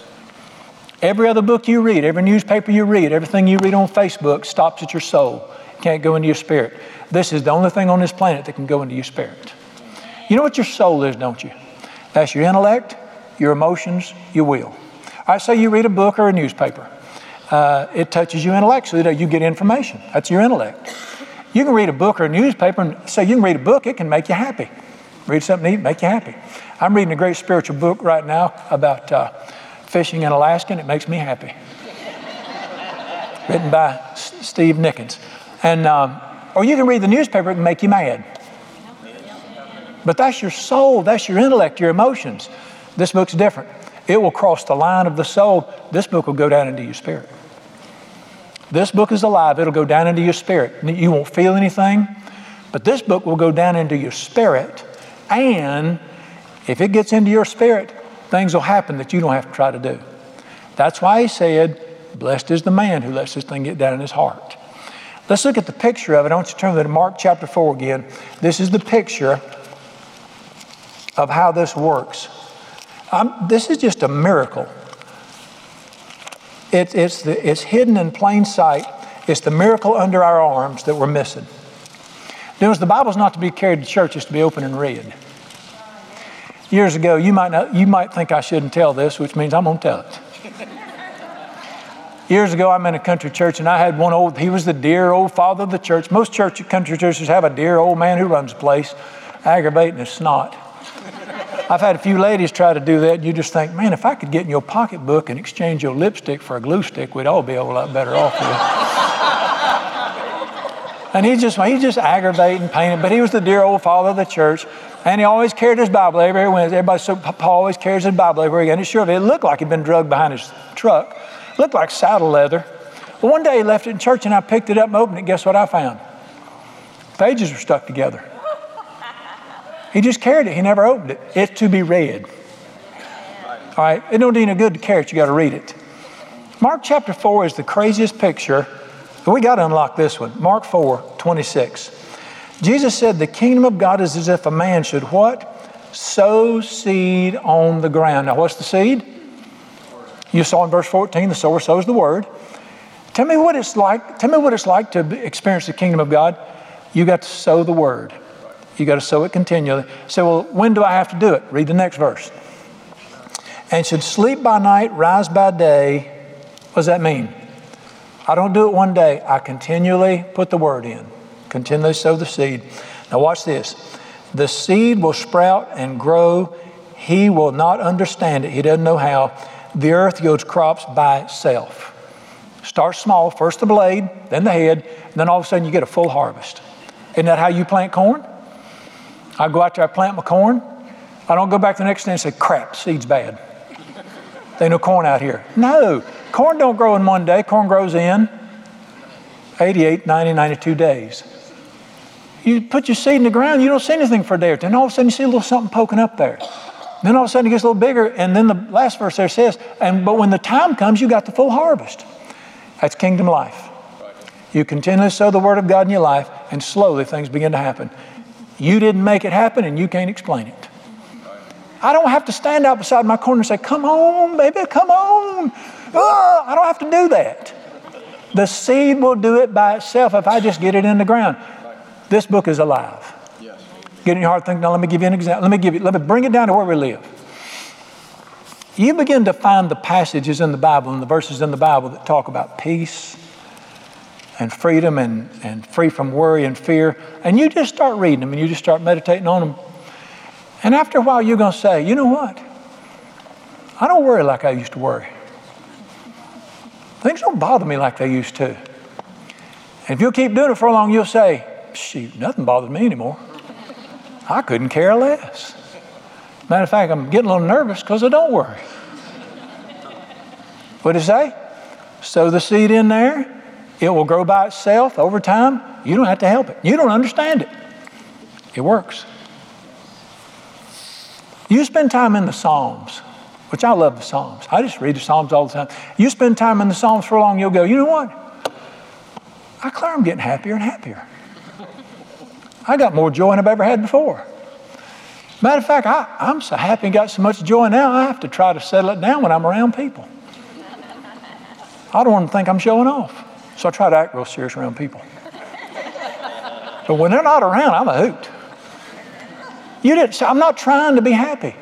Every other book you read, every newspaper you read, everything you read on Facebook stops at your soul. It can't go into your spirit. This is the only thing on this planet that can go into your spirit. You know what your soul is, don't you? That's your intellect, your emotions, your will. I say you read a book or a newspaper. Uh, it touches you intellectually, that you get information. That's your intellect. You can read a book or a newspaper and say you can read a book, it can make you happy. Read something neat, make you happy. I'm reading a great spiritual book right now about uh, fishing in Alaska, and it makes me happy. Written by S- Steve Nickens. And, um, or you can read the newspaper, it can make you mad. But that's your soul, that's your intellect, your emotions. This book's different. It will cross the line of the soul. This book will go down into your spirit. This book is alive, it'll go down into your spirit. You won't feel anything, but this book will go down into your spirit. And if it gets into your spirit, things will happen that you don't have to try to do. That's why he said, Blessed is the man who lets this thing get down in his heart. Let's look at the picture of it. I want you to turn to Mark chapter 4 again. This is the picture of how this works. Um, this is just a miracle. It, it's, the, it's hidden in plain sight. It's the miracle under our arms that we're missing. Notice the Bible's not to be carried to church, it's to be open and read. Years ago, you might, not, you might think I shouldn't tell this, which means I'm going to tell it. Years ago, I'm in a country church, and I had one old, he was the dear old father of the church. Most church, country churches have a dear old man who runs the place, aggravating as snot. I've had a few ladies try to do that, and you just think, man, if I could get in your pocketbook and exchange your lipstick for a glue stick, we'd all be a lot better off here. and he just, he just aggravating, painting, but he was the dear old father of the church. And he always carried his Bible everywhere. When everybody so Paul always carries his Bible everywhere. And sure, it looked like he'd been drugged behind his truck. It looked like saddle leather. But one day he left it in church, and I picked it up and opened it. Guess what I found? Pages were stuck together. He just carried it. He never opened it. It's to be read. All right. It don't do any good to carry it. You got to read it. Mark chapter 4 is the craziest picture. We got to unlock this one. Mark 4, 26. Jesus said, The kingdom of God is as if a man should what? Sow seed on the ground. Now, what's the seed? You saw in verse 14, the sower sows the word. Tell me what it's like. Tell me what it's like to experience the kingdom of God. You got to sow the word. You got to sow it continually. Say, well, when do I have to do it? Read the next verse. And should sleep by night, rise by day. What does that mean? I don't do it one day. I continually put the word in, continually sow the seed. Now, watch this. The seed will sprout and grow. He will not understand it. He doesn't know how. The earth yields crops by itself. Start small, first the blade, then the head, and then all of a sudden you get a full harvest. Isn't that how you plant corn? I go out there, I plant my corn. I don't go back the next day and say, crap, seed's bad. There's no corn out here. No, corn don't grow in one day. Corn grows in 88, 90, 92 days. You put your seed in the ground, you don't see anything for a day or two. And all of a sudden you see a little something poking up there. Then all of a sudden it gets a little bigger. And then the last verse there says, and but when the time comes, you got the full harvest. That's kingdom life. You continually sow the word of God in your life, and slowly things begin to happen. You didn't make it happen, and you can't explain it. I don't have to stand out beside my corner and say, Come on, baby, come on. Oh, I don't have to do that. The seed will do it by itself if I just get it in the ground. This book is alive. Yes. Get in your heart, think, now let me give you an example. Let me give you, let me bring it down to where we live. You begin to find the passages in the Bible and the verses in the Bible that talk about peace and freedom and, and free from worry and fear. And you just start reading them and you just start meditating on them. And after a while, you're going to say, you know what? I don't worry like I used to worry. things don't bother me like they used to. And if you'll keep doing it for long, you'll say, shoot, nothing bothers me anymore. I couldn't care less. Matter of fact, I'm getting a little nervous because I don't worry. What did it say? Sow the seed in there. It will grow by itself over time. You don't have to help it. You don't understand it. It works. You spend time in the Psalms, which I love the Psalms. I just read the Psalms all the time. You spend time in the Psalms for long, you'll go, you know what? I declare I'm getting happier and happier. I got more joy than I've ever had before. Matter of fact, I, I'm so happy and got so much joy now, I have to try to settle it down when I'm around people. I don't want to think I'm showing off. So I try to act real serious around people. But when they're not around, I'm a hoot. You didn't, say I'm not trying to be happy.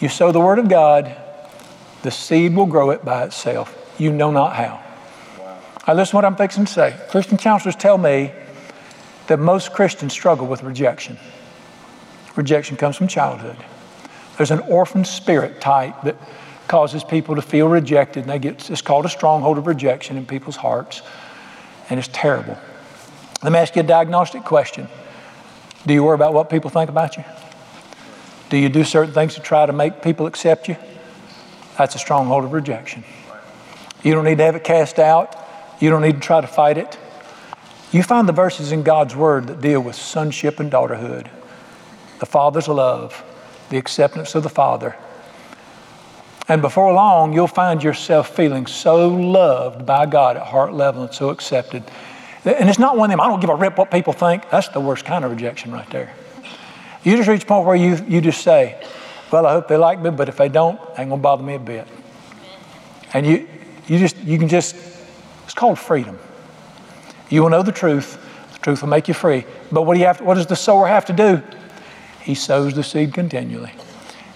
You sow the word of God, the seed will grow it by itself. You know not how. Wow. I listen to what I'm fixing to say. Christian counselors tell me that most Christians struggle with rejection. Rejection comes from childhood. There's an orphan spirit type that causes people to feel rejected, and they get it's called a stronghold of rejection in people's hearts, and it's terrible. Let me ask you a diagnostic question. Do you worry about what people think about you? Do you do certain things to try to make people accept you? That's a stronghold of rejection. You don't need to have it cast out. You don't need to try to fight it. You find the verses in God's Word that deal with sonship and daughterhood, the Father's love, the acceptance of the Father. And before long, you'll find yourself feeling so loved by God at heart level and so accepted and it's not one of them, I don't give a rip what people think. That's the worst kind of rejection right there. You just reach a point where you, you just say, Well, I hope they like me, but if they don't, it ain't gonna bother me a bit. And you you just you can just it's called freedom. You will know the truth, the truth will make you free. But what do you have to, what does the sower have to do? He sows the seed continually.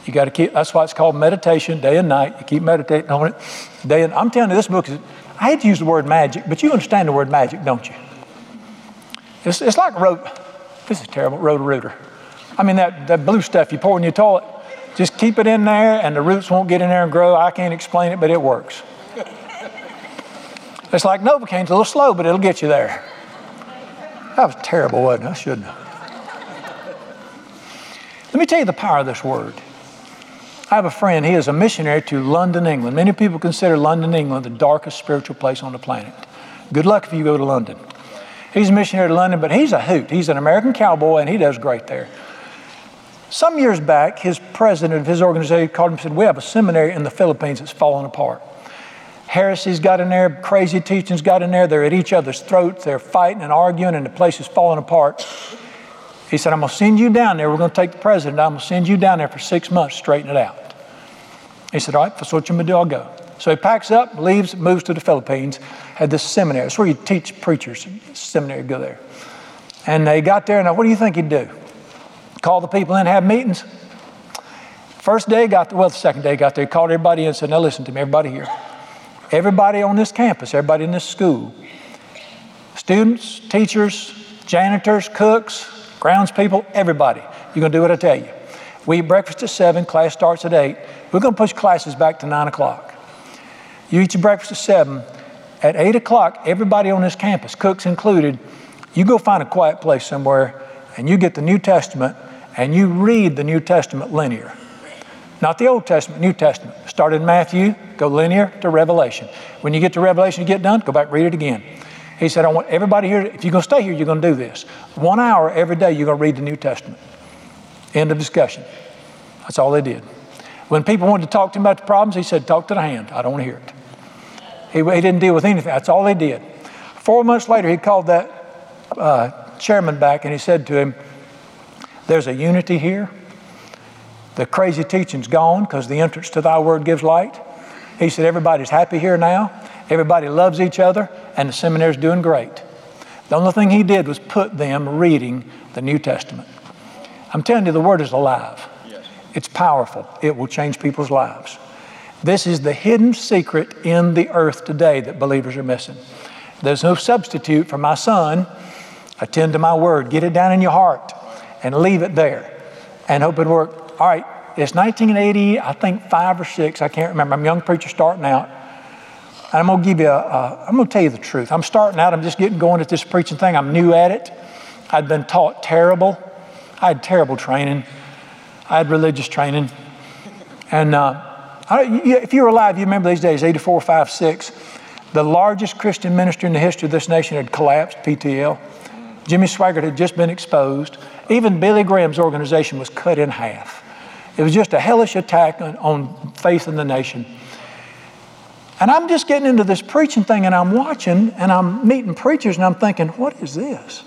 You got to keep that's why it's called meditation, day and night. You keep meditating on it. Day and I'm telling you, this book is I hate to use the word magic, but you understand the word magic, don't you? It's, it's like road, this is terrible, Roto-Rooter. I mean, that, that blue stuff you pour in your toilet, just keep it in there and the roots won't get in there and grow. I can't explain it, but it works. It's like Novocaine's a little slow, but it'll get you there. That was terrible, wasn't it? I shouldn't have. Let me tell you the power of this word. I have a friend, he is a missionary to London, England. Many people consider London, England the darkest spiritual place on the planet. Good luck if you go to London. He's a missionary to London, but he's a hoot. He's an American cowboy and he does great there. Some years back, his president of his organization called him and said, We have a seminary in the Philippines that's falling apart. Heresy's got in there, crazy teachings got in there. They're at each other's throats. They're fighting and arguing, and the place is falling apart. He said, I'm going to send you down there. We're going to take the president. I'm going to send you down there for six months, straighten it out. He said, All right, that's what to do. I'll go. So he packs up, leaves, moves to the Philippines, had this seminary. That's where you teach preachers, seminary, go there. And they got there, and what do you think he'd do? Call the people in, have meetings. First day, got well, the second day, got there, he called everybody in and said, Now listen to me, everybody here. Everybody on this campus, everybody in this school, students, teachers, janitors, cooks, grounds people, everybody. You're going to do what I tell you. We eat breakfast at 7, class starts at 8. We're going to push classes back to 9 o'clock. You eat your breakfast at 7. At 8 o'clock, everybody on this campus, cooks included, you go find a quiet place somewhere and you get the New Testament and you read the New Testament linear. Not the Old Testament, New Testament. Start in Matthew, go linear to Revelation. When you get to Revelation, you get done, go back, read it again. He said, I want everybody here, if you're going to stay here, you're going to do this. One hour every day, you're going to read the New Testament. End of discussion. That's all they did. When people wanted to talk to him about the problems, he said, Talk to the hand. I don't want to hear it. He, he didn't deal with anything. That's all they did. Four months later, he called that uh, chairman back and he said to him, There's a unity here. The crazy teaching's gone because the entrance to thy word gives light. He said, Everybody's happy here now. Everybody loves each other, and the seminary's doing great. The only thing he did was put them reading the New Testament. I'm telling you, the Word is alive. Yes. It's powerful. It will change people's lives. This is the hidden secret in the earth today that believers are missing. There's no substitute for my son. Attend to my word. Get it down in your heart and leave it there and hope it works. All right, it's 1980, I think five or six, I can't remember. I'm a young preacher starting out. And I'm going to give you a, a, I'm going to tell you the truth. I'm starting out, I'm just getting going at this preaching thing. I'm new at it. I'd been taught terrible. I had terrible training. I had religious training. And uh, I, if you were alive, you remember these days, 84, 5, 6. The largest Christian minister in the history of this nation had collapsed, PTL. Jimmy Swaggart had just been exposed. Even Billy Graham's organization was cut in half. It was just a hellish attack on, on faith in the nation. And I'm just getting into this preaching thing and I'm watching and I'm meeting preachers and I'm thinking, what is this?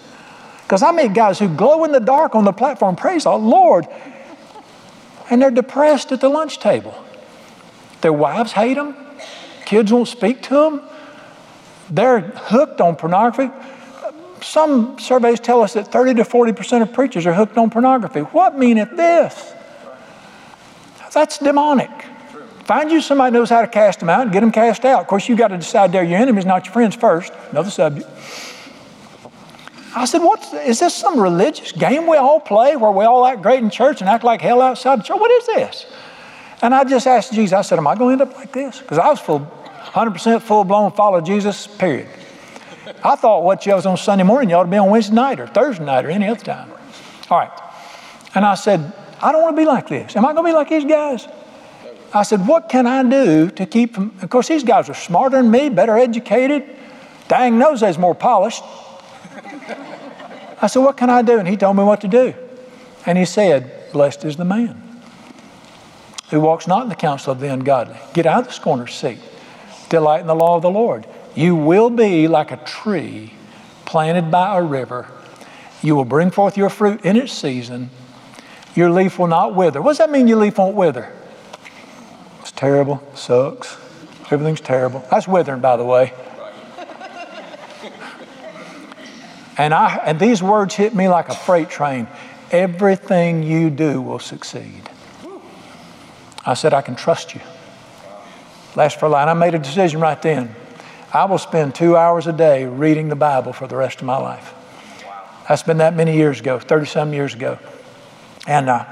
Because I meet guys who glow in the dark on the platform, praise the Lord, and they're depressed at the lunch table. Their wives hate them, kids won't speak to them, they're hooked on pornography. Some surveys tell us that 30 to 40% of preachers are hooked on pornography. What meaneth this? That's demonic. Find you somebody knows how to cast them out and get them cast out. Of course, you got to decide they're your enemies, not your friends first. Another subject. I said, "What is this? Some religious game we all play where we all act great in church and act like hell outside the church? What is this?" And I just asked Jesus. I said, "Am I going to end up like this?" Because I was full, 100% full blown follow Jesus. Period. I thought what you was on Sunday morning, you ought to be on Wednesday night or Thursday night or any other time. All right. And I said, I don't want to be like this. Am I going to be like these guys? I said, What can I do to keep them? Of course, these guys are smarter than me, better educated. Dang knows they's more polished. I said, What can I do? And he told me what to do. And he said, Blessed is the man who walks not in the counsel of the ungodly. Get out of the scorner's seat. Delight in the law of the Lord. You will be like a tree planted by a river. You will bring forth your fruit in its season. Your leaf will not wither. What does that mean your leaf won't wither? Terrible, sucks. Everything's terrible. That's withering, by the way. And, I, and these words hit me like a freight train. Everything you do will succeed. I said, I can trust you. Last for a line. I made a decision right then. I will spend two hours a day reading the Bible for the rest of my life. That's been that many years ago, 30 some years ago. And uh,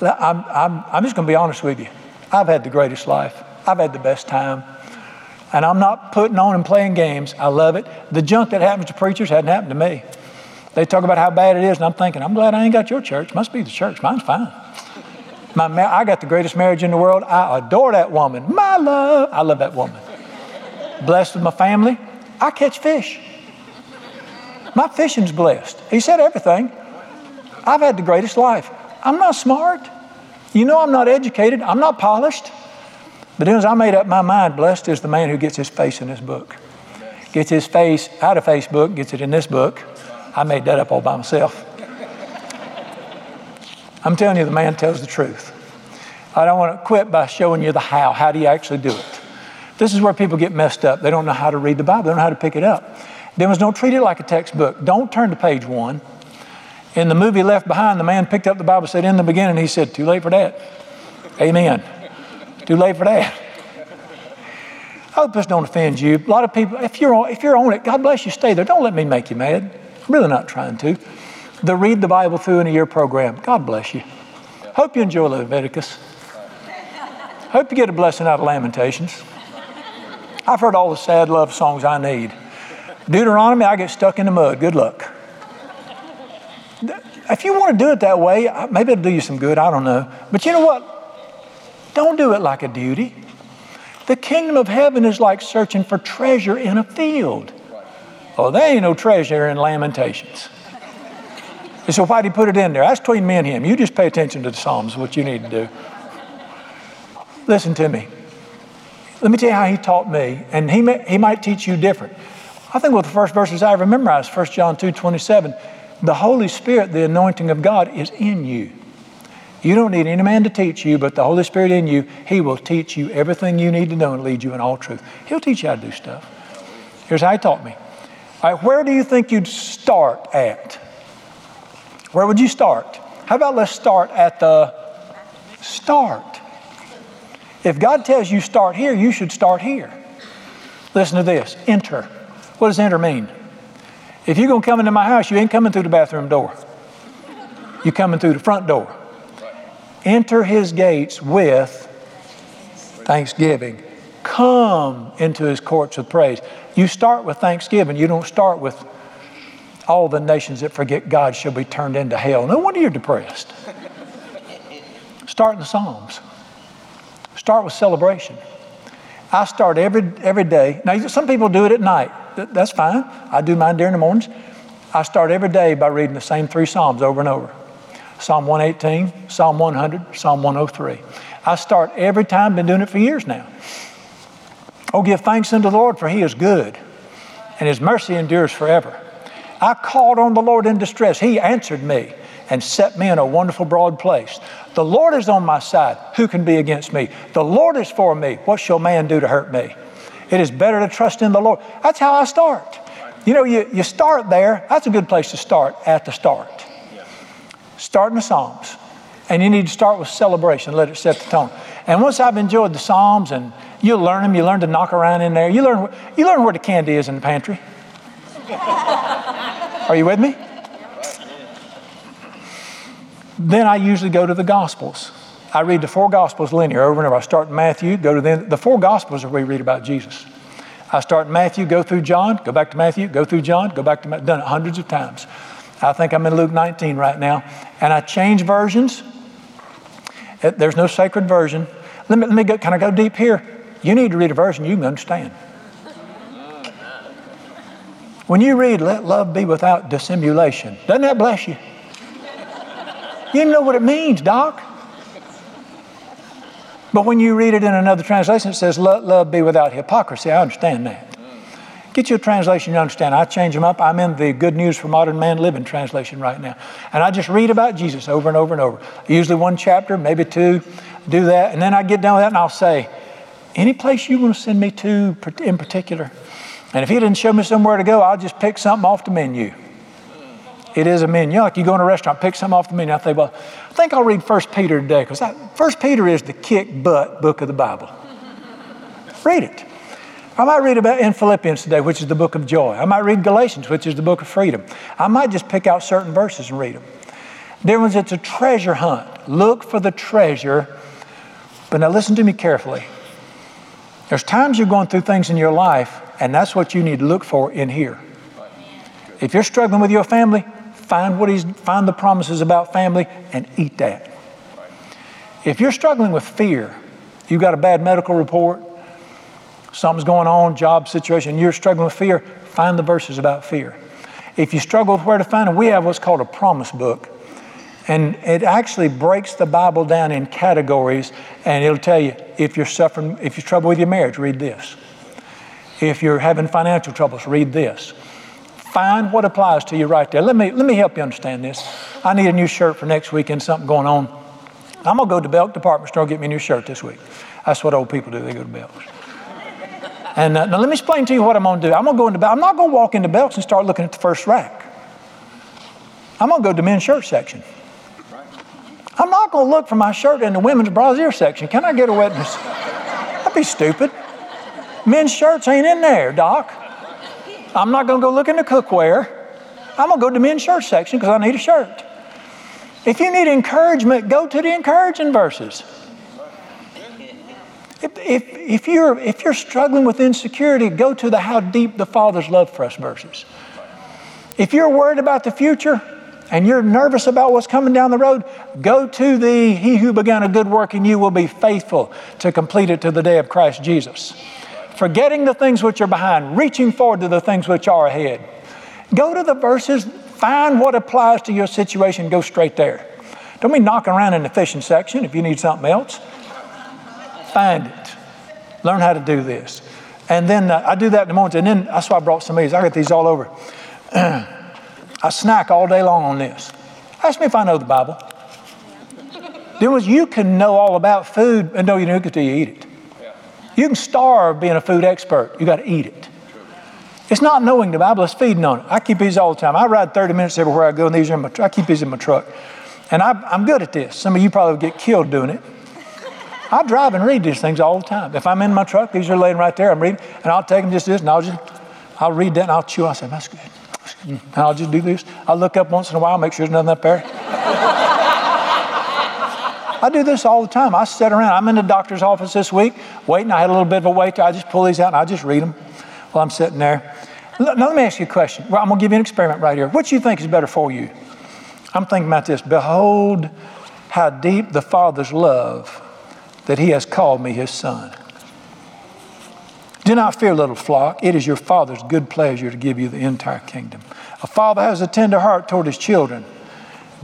I'm, I'm, I'm just going to be honest with you. I've had the greatest life, I've had the best time. And I'm not putting on and playing games. I love it. The junk that happens to preachers hadn't happened to me. They talk about how bad it is, and I'm thinking, I'm glad I ain't got your church. Must be the church. Mine's fine. My, I got the greatest marriage in the world. I adore that woman. My love. I love that woman. Blessed with my family. I catch fish. My fishing's blessed. He said everything. I've had the greatest life. I'm not smart. You know, I'm not educated. I'm not polished. But then, as I made up my mind, blessed is the man who gets his face in this book. Gets his face out of Facebook, gets it in this book. I made that up all by myself. I'm telling you, the man tells the truth. I don't want to quit by showing you the how. How do you actually do it? This is where people get messed up. They don't know how to read the Bible, they don't know how to pick it up. Demons don't treat it like a textbook. Don't turn to page one. In the movie Left Behind, the man picked up the Bible, said, In the beginning, he said, Too late for that. Amen. Too late for that. I hope this don't offend you. A lot of people, if you're, on, if you're on it, God bless you, stay there. Don't let me make you mad. I'm really not trying to. The Read the Bible Through in a Year program, God bless you. Hope you enjoy Leviticus. Hope you get a blessing out of Lamentations. I've heard all the sad love songs I need. Deuteronomy, I get stuck in the mud. Good luck. If you want to do it that way, maybe it'll do you some good. I don't know. But you know what? Don't do it like a duty. The kingdom of heaven is like searching for treasure in a field. Oh, there ain't no treasure in Lamentations. so why did he put it in there? That's between me and him. You just pay attention to the Psalms, what you need to do. Listen to me. Let me tell you how he taught me, and he, may, he might teach you different. I think one of the first verses I ever memorized, 1 John 2 27. The Holy Spirit, the anointing of God, is in you. You don't need any man to teach you, but the Holy Spirit in you, He will teach you everything you need to know and lead you in all truth. He'll teach you how to do stuff. Here's how He taught me. All right, where do you think you'd start at? Where would you start? How about let's start at the start? If God tells you start here, you should start here. Listen to this enter. What does enter mean? If you're going to come into my house, you ain't coming through the bathroom door. You're coming through the front door. Enter his gates with thanksgiving. Come into his courts with praise. You start with thanksgiving. You don't start with all the nations that forget God shall be turned into hell. No wonder you're depressed. Start in the Psalms. Start with celebration. I start every, every day. Now, some people do it at night. That's fine. I do mine during the mornings. I start every day by reading the same three Psalms over and over Psalm 118, Psalm 100, Psalm 103. I start every time, been doing it for years now. Oh, give thanks unto the Lord, for he is good, and his mercy endures forever. I called on the Lord in distress. He answered me and set me in a wonderful broad place. The Lord is on my side. Who can be against me? The Lord is for me. What shall man do to hurt me? It is better to trust in the Lord. That's how I start. You know, you, you start there. That's a good place to start at the start. Start in the Psalms. And you need to start with celebration, let it set the tone. And once I've enjoyed the Psalms and you learn them, you learn to knock around in there, you learn, you learn where the candy is in the pantry. Are you with me? Then I usually go to the Gospels. I read the four Gospels linear over and over. I start in Matthew, go to the, the four Gospels are where we read about Jesus. I start in Matthew, go through John, go back to Matthew, go through John, go back to Matthew. Done it hundreds of times. I think I'm in Luke 19 right now. And I change versions. Uh, there's no sacred version. Let me, let me go, can I go deep here? You need to read a version you can understand. When you read, let love be without dissimulation, doesn't that bless you? You know what it means, Doc. But when you read it in another translation, it says, let love be without hypocrisy. I understand that. Get you a translation you understand. I change them up. I'm in the Good News for Modern Man Living translation right now. And I just read about Jesus over and over and over. Usually one chapter, maybe two, do that. And then I get done with that and I'll say, any place you want to send me to in particular? And if he didn't show me somewhere to go, I'll just pick something off the menu. It is a menu. Like you go in a restaurant, pick something off the menu. I think, well, I think I'll read First Peter today because First Peter is the kick butt book of the Bible. read it. I might read about in Philippians today, which is the book of joy. I might read Galatians, which is the book of freedom. I might just pick out certain verses and read them. Dear ones, it's a treasure hunt. Look for the treasure. But now listen to me carefully. There's times you're going through things in your life, and that's what you need to look for in here. If you're struggling with your family, find what he's find the promises about family and eat that. If you're struggling with fear, you've got a bad medical report, something's going on, job situation, you're struggling with fear, find the verses about fear. If you struggle with where to find them, we have what's called a promise book. And it actually breaks the Bible down in categories, and it'll tell you if you're suffering, if you're trouble with your marriage, read this. If you're having financial troubles, read this. Find what applies to you right there. Let me, let me help you understand this. I need a new shirt for next weekend, something going on. I'm going to go to Belk department store and get me a new shirt this week. That's what old people do. They go to Belk's. And uh, now let me explain to you what I'm going to do. I'm going to go into I'm not going to walk into Belk's and start looking at the first rack. I'm going to go to the men's shirt section. I'm not going to look for my shirt in the women's brassiere section. Can I get a witness? That'd be stupid. Men's shirts ain't in there, Doc. I'm not going to go look in the cookware. I'm going to go to the men's shirt section because I need a shirt. If you need encouragement, go to the encouraging verses. If, if, if, you're, if you're struggling with insecurity, go to the how deep the Father's love for us verses. If you're worried about the future and you're nervous about what's coming down the road, go to the He who began a good work in you will be faithful to complete it to the day of Christ Jesus. Forgetting the things which are behind, reaching forward to the things which are ahead. Go to the verses, find what applies to your situation, go straight there. Don't be knocking around in the fishing section if you need something else. Find it. Learn how to do this. And then uh, I do that in the mornings. And then that's why I brought some of these. I got these all over. I snack all day long on this. Ask me if I know the Bible. Then was you can know all about food and know you know it until you eat it. You can starve being a food expert. You got to eat it. It's not knowing the Bible, it's feeding on it. I keep these all the time. I ride 30 minutes everywhere I go, and these are in my, I keep these in my truck. And I, I'm good at this. Some of you probably get killed doing it. I drive and read these things all the time. If I'm in my truck, these are laying right there. I'm reading, and I'll take them just this, and I'll just, I'll read that, and I'll chew. I say, that's good. And I'll just do this. I'll look up once in a while, make sure there's nothing up there. I do this all the time. I sit around. I'm in the doctor's office this week waiting. I had a little bit of a wait. I just pull these out and I just read them while I'm sitting there. Now, let me ask you a question. Well, I'm going to give you an experiment right here. What do you think is better for you? I'm thinking about this. Behold, how deep the Father's love that He has called me His Son. Do not fear, little flock. It is your Father's good pleasure to give you the entire kingdom. A father has a tender heart toward his children.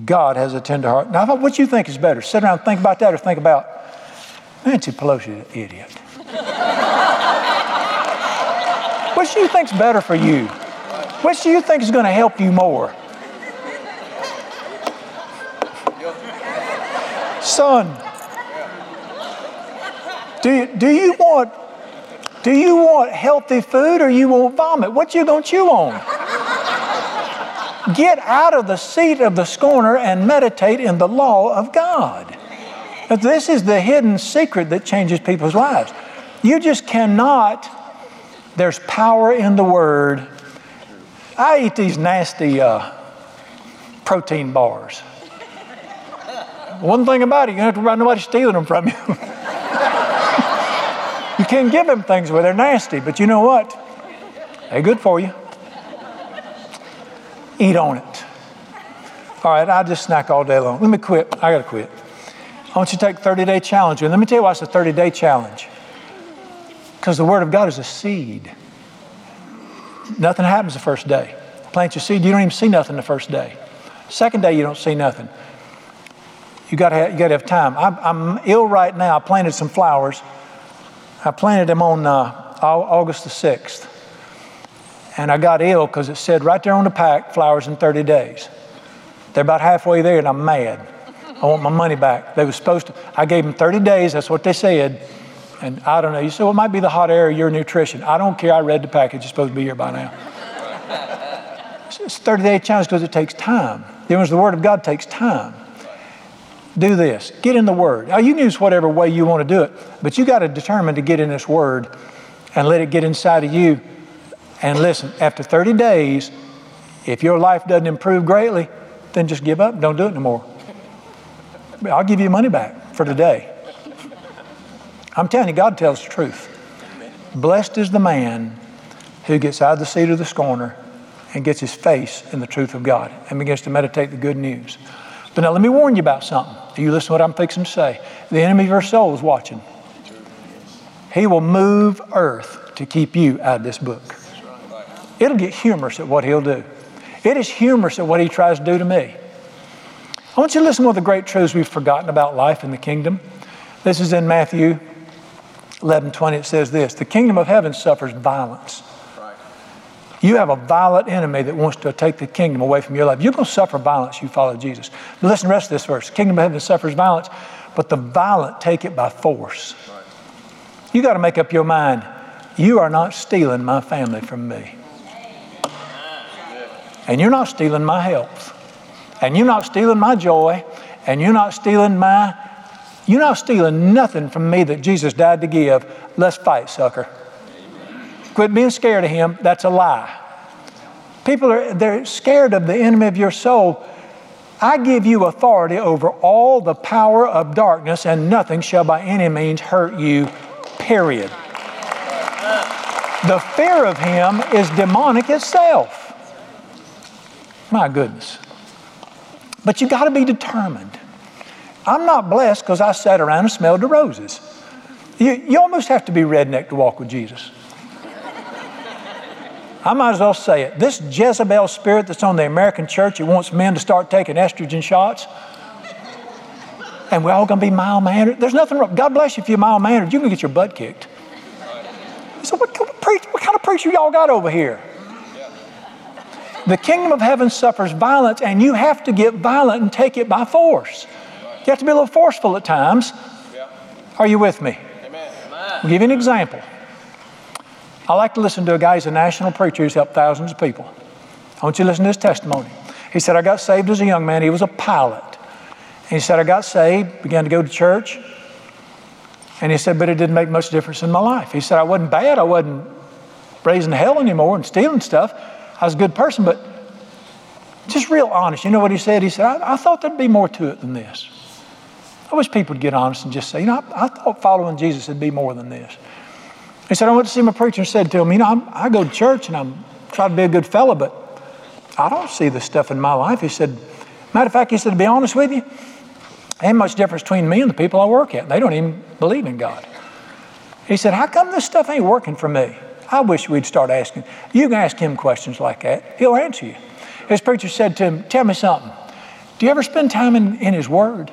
God has a tender heart. Now, what you think is better? Sit around and think about that or think about Nancy Pelosi, idiot. what do you think's better for you? What do you think is going to help you more? Son, do you, do you want do you want healthy food or you want vomit? What you gonna chew on? Get out of the seat of the scorner and meditate in the law of God. This is the hidden secret that changes people's lives. You just cannot there's power in the word. I eat these nasty uh, protein bars. One thing about it, you don't have to worry nobody stealing them from you. you can't give them things where they're nasty, but you know what? They're good for you. Eat on it. All right, I just snack all day long. Let me quit. I got to quit. I want you to take 30 day challenge. And let me tell you why it's a 30 day challenge. Because the Word of God is a seed. Nothing happens the first day. Plant your seed, you don't even see nothing the first day. Second day, you don't see nothing. You got to have, you got to have time. I'm, I'm, ill right now. I planted some flowers. I planted them on uh, August the 6th. And I got ill because it said right there on the pack, flowers in 30 days. They're about halfway there, and I'm mad. I want my money back. They were supposed to, I gave them 30 days, that's what they said. And I don't know. You say, well, it might be the hot air of your nutrition. I don't care. I read the package. It's supposed to be here by now. it's 30 day challenge because it takes time. The the Word of God takes time. Do this. Get in the Word. Now, you can use whatever way you want to do it, but you got to determine to get in this Word and let it get inside of you. And listen, after 30 days, if your life doesn't improve greatly, then just give up. Don't do it anymore. I'll give you money back for today. I'm telling you, God tells the truth. Blessed is the man who gets out of the seat of the scorner and gets his face in the truth of God and begins to meditate the good news. But now let me warn you about something. Do you listen to what I'm fixing to say. The enemy of your soul is watching. He will move earth to keep you out of this book. It'll get humorous at what he'll do. It is humorous at what he tries to do to me. I want you to listen to one of the great truths we've forgotten about life in the kingdom. This is in Matthew 11 20, it says this The kingdom of heaven suffers violence. You have a violent enemy that wants to take the kingdom away from your life. You're going to suffer violence, you follow Jesus. But listen to the rest of this verse. kingdom of heaven suffers violence, but the violent take it by force. Right. You got to make up your mind. You are not stealing my family from me. And you're not stealing my health. And you're not stealing my joy. And you're not stealing my you're not stealing nothing from me that Jesus died to give. Let's fight, sucker. Quit being scared of him. That's a lie. People are they're scared of the enemy of your soul. I give you authority over all the power of darkness, and nothing shall by any means hurt you, period. The fear of him is demonic itself. My goodness. But you got to be determined. I'm not blessed because I sat around and smelled the roses. You, you almost have to be redneck to walk with Jesus. I might as well say it. This Jezebel spirit that's on the American church, it wants men to start taking estrogen shots. And we're all going to be mild mannered. There's nothing wrong. God bless you if you're mild mannered. You can get your butt kicked. So, what, what, what kind of preacher y'all got over here? The kingdom of heaven suffers violence, and you have to get violent and take it by force. You have to be a little forceful at times. Yeah. Are you with me? Amen. I'll give you an example. I like to listen to a guy who's a national preacher who's helped thousands of people. I want you to listen to his testimony. He said, I got saved as a young man. He was a pilot. And he said, I got saved, began to go to church. And he said, but it didn't make much difference in my life. He said, I wasn't bad. I wasn't raising hell anymore and stealing stuff. I was a good person, but just real honest. You know what he said? He said, I, I thought there'd be more to it than this. I wish people would get honest and just say, you know, I, I thought following Jesus would be more than this. He said, I went to see my preacher and said to him, you know, I'm, I go to church and I'm trying to be a good fellow, but I don't see the stuff in my life. He said, matter of fact, he said, to be honest with you, ain't much difference between me and the people I work at. They don't even believe in God. He said, how come this stuff ain't working for me? I wish we'd start asking. You can ask him questions like that. He'll answer you. His preacher said to him, tell me something. Do you ever spend time in, in his word?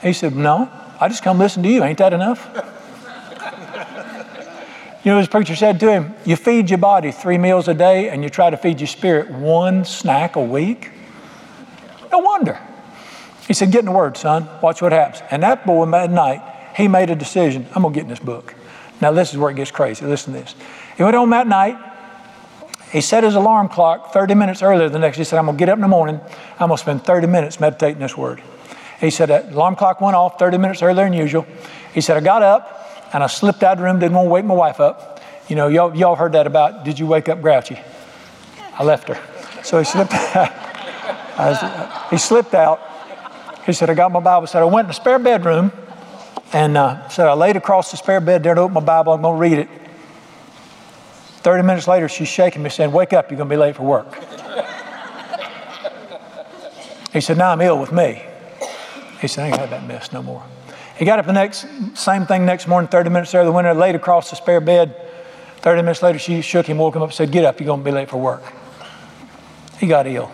He said, no, I just come listen to you. Ain't that enough? You know, his preacher said to him, You feed your body three meals a day and you try to feed your spirit one snack a week? No wonder. He said, Get in the Word, son. Watch what happens. And that boy, that night, he made a decision I'm going to get in this book. Now, this is where it gets crazy. Listen to this. He went home that night. He set his alarm clock 30 minutes earlier the next day. He said, I'm going to get up in the morning. I'm going to spend 30 minutes meditating this Word. He said, that alarm clock went off 30 minutes earlier than usual. He said, I got up and I slipped out of the room, didn't want to wake my wife up. You know, y'all, y'all heard that about, did you wake up grouchy? I left her. So he slipped out. He slipped out. He said, I got my Bible. Said, I went in the spare bedroom and uh, said, I laid across the spare bed there and opened my Bible. I'm going to read it. 30 minutes later, she's shaking me, saying, Wake up, you're going to be late for work. he said, Now I'm ill with me. He said, I ain't had that mess no more. He got up the next, same thing next morning, 30 minutes later, the window, laid across the spare bed. 30 minutes later, she shook him, woke him up, said, Get up, you're going to be late for work. He got ill.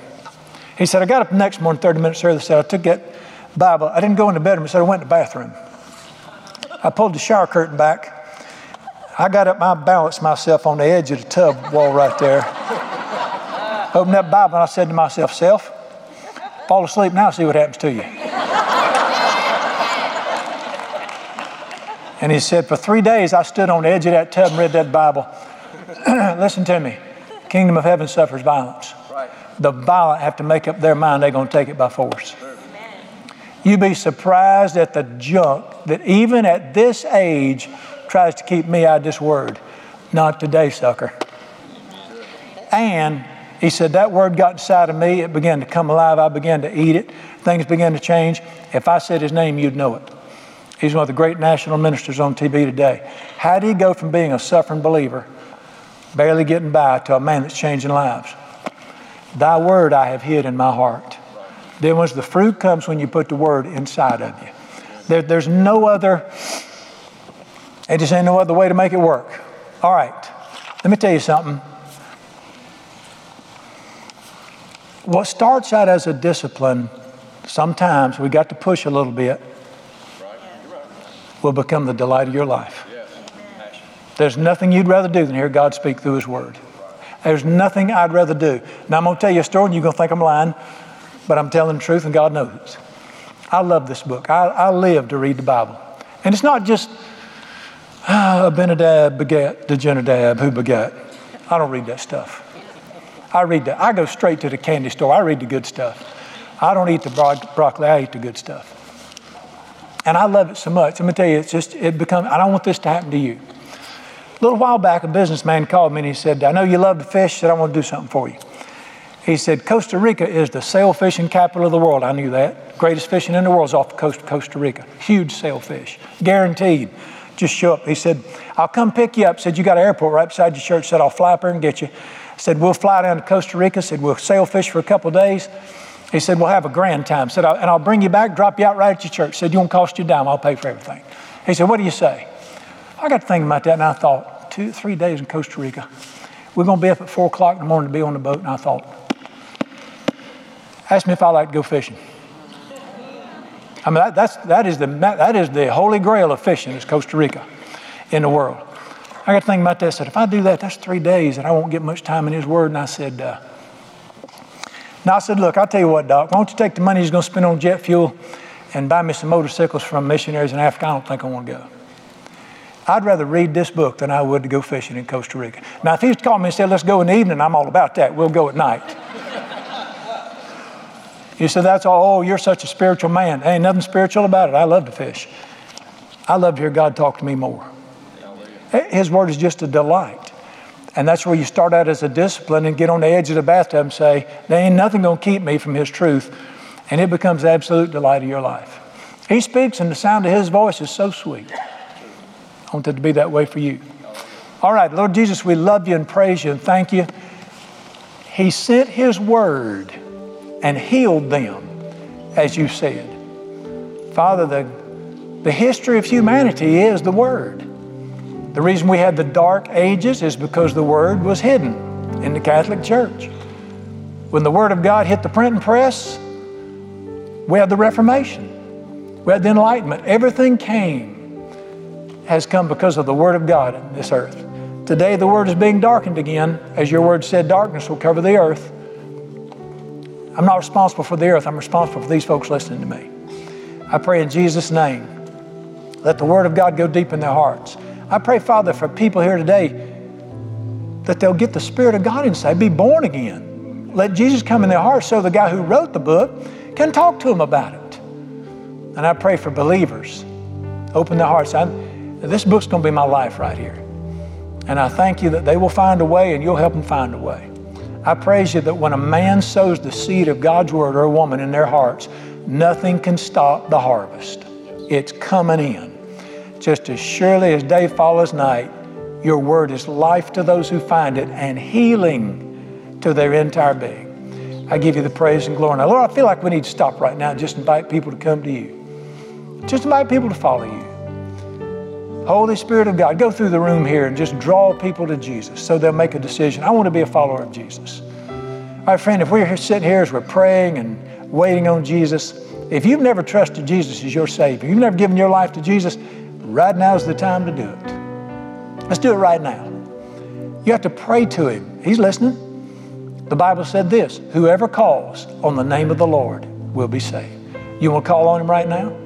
He said, I got up the next morning, 30 minutes earlier, said, I took that Bible. I didn't go in the bedroom. He said, I went to the bathroom. I pulled the shower curtain back. I got up, I balanced myself on the edge of the tub wall right there. Opened that Bible, and I said to myself, Self, fall asleep now, see what happens to you. And he said, For three days I stood on the edge of that tub and read that Bible. Listen to me. Kingdom of heaven suffers violence. Right. The violent have to make up their mind they're going to take it by force. You'd be surprised at the junk that even at this age tries to keep me out of this word. Not today, sucker. And he said, That word got inside of me. It began to come alive. I began to eat it. Things began to change. If I said his name, you'd know it. He's one of the great national ministers on TV today. How did he go from being a suffering believer, barely getting by, to a man that's changing lives? Thy word I have hid in my heart. Then once the fruit comes when you put the word inside of you. There, there's no other, it just ain't no other way to make it work. All right, let me tell you something. What starts out as a discipline, sometimes we got to push a little bit will become the delight of your life. There's nothing you'd rather do than hear God speak through His Word. There's nothing I'd rather do. Now, I'm going to tell you a story, and you're going to think I'm lying, but I'm telling the truth, and God knows. I love this book. I, I live to read the Bible. And it's not just Ah, Abinadab begat Degenadab who begat. I don't read that stuff. I read that. I go straight to the candy store. I read the good stuff. I don't eat the bro- broccoli. I eat the good stuff. And I love it so much. I'm to tell you, it's just, it become, I don't want this to happen to you. A little while back, a businessman called me and he said, I know you love to fish. Said, I want to do something for you. He said, Costa Rica is the sail fishing capital of the world. I knew that. Greatest fishing in the world is off the coast of Costa Rica. Huge sailfish. Guaranteed. Just show up. He said, I'll come pick you up. Said, You got an airport right beside your church. Said, I'll fly up there and get you. Said, We'll fly down to Costa Rica. Said, We'll sailfish for a couple days. He said, We'll have a grand time. Said, And I'll bring you back, drop you out right at your church. Said, You won't cost you a dime. I'll pay for everything. He said, What do you say? I got to thinking about that and I thought, Two, three days in Costa Rica. We're going to be up at four o'clock in the morning to be on the boat. And I thought, Ask me if I like to go fishing. I mean, that, that's, that, is the, that is the holy grail of fishing is Costa Rica in the world. I got to think about that. I said, if I do that, that's three days and I won't get much time in His Word. And I said, uh, now I said, look, I'll tell you what, Doc, why don't you take the money he's going to spend on jet fuel and buy me some motorcycles from missionaries in Africa? I don't think I want to go. I'd rather read this book than I would to go fishing in Costa Rica. Now, if he'd called me and said, let's go in the evening, I'm all about that. We'll go at night. You said, that's all, oh, you're such a spiritual man. Ain't nothing spiritual about it. I love to fish. I love to hear God talk to me more. Eh, his word is just a delight. And that's where you start out as a discipline and get on the edge of the bathtub and say, There ain't nothing going to keep me from His truth. And it becomes absolute delight of your life. He speaks, and the sound of His voice is so sweet. I want it to be that way for you. All right, Lord Jesus, we love you and praise you and thank you. He sent His word and healed them, as you said. Father, the, the history of humanity is the Word. The reason we had the dark ages is because the Word was hidden in the Catholic Church. When the Word of God hit the printing press, we had the Reformation, we had the Enlightenment. Everything came, has come because of the Word of God in this earth. Today, the Word is being darkened again. As your Word said, darkness will cover the earth. I'm not responsible for the earth, I'm responsible for these folks listening to me. I pray in Jesus' name, let the Word of God go deep in their hearts. I pray, Father, for people here today that they'll get the Spirit of God inside, be born again. Let Jesus come in their hearts so the guy who wrote the book can talk to them about it. And I pray for believers, open their hearts. I, this book's going to be my life right here. And I thank you that they will find a way and you'll help them find a way. I praise you that when a man sows the seed of God's word or a woman in their hearts, nothing can stop the harvest. It's coming in. Just as surely as day follows night, your word is life to those who find it and healing to their entire being. I give you the praise and glory. Now, Lord, I feel like we need to stop right now and just invite people to come to you. Just invite people to follow you. Holy Spirit of God, go through the room here and just draw people to Jesus so they'll make a decision. I want to be a follower of Jesus. My friend, if we're sitting here as we're praying and waiting on Jesus. If you've never trusted Jesus as your Savior, you've never given your life to Jesus, right now is the time to do it. Let's do it right now. You have to pray to Him. He's listening. The Bible said this whoever calls on the name of the Lord will be saved. You want to call on Him right now?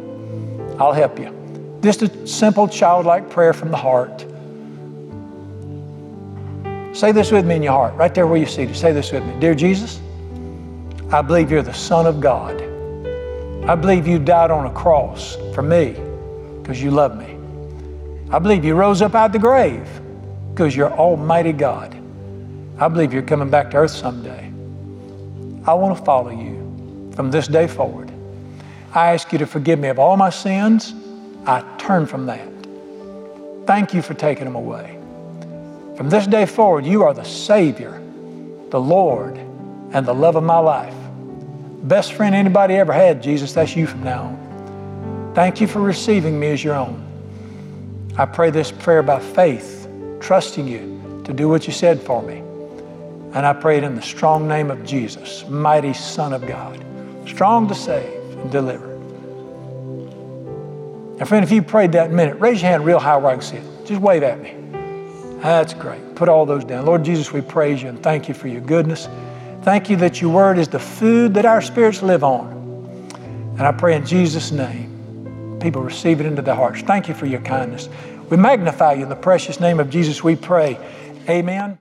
I'll help you. Just a simple childlike prayer from the heart. Say this with me in your heart, right there where you see it. Say this with me Dear Jesus, I believe you're the Son of God. I believe you died on a cross for me because you love me. I believe you rose up out of the grave because you're Almighty God. I believe you're coming back to earth someday. I want to follow you from this day forward. I ask you to forgive me of all my sins. I turn from that. Thank you for taking them away. From this day forward, you are the Savior, the Lord, and the love of my life. Best friend anybody ever had, Jesus, that's you from now on. Thank you for receiving me as your own. I pray this prayer by faith, trusting you to do what you said for me. And I pray it in the strong name of Jesus, mighty Son of God, strong to save and deliver. Now, friend, if you prayed that minute, raise your hand real high where I can see it. Just wave at me. That's great. Put all those down. Lord Jesus, we praise you and thank you for your goodness. Thank you that your word is the food that our spirits live on. And I pray in Jesus' name, people receive it into their hearts. Thank you for your kindness. We magnify you in the precious name of Jesus, we pray. Amen.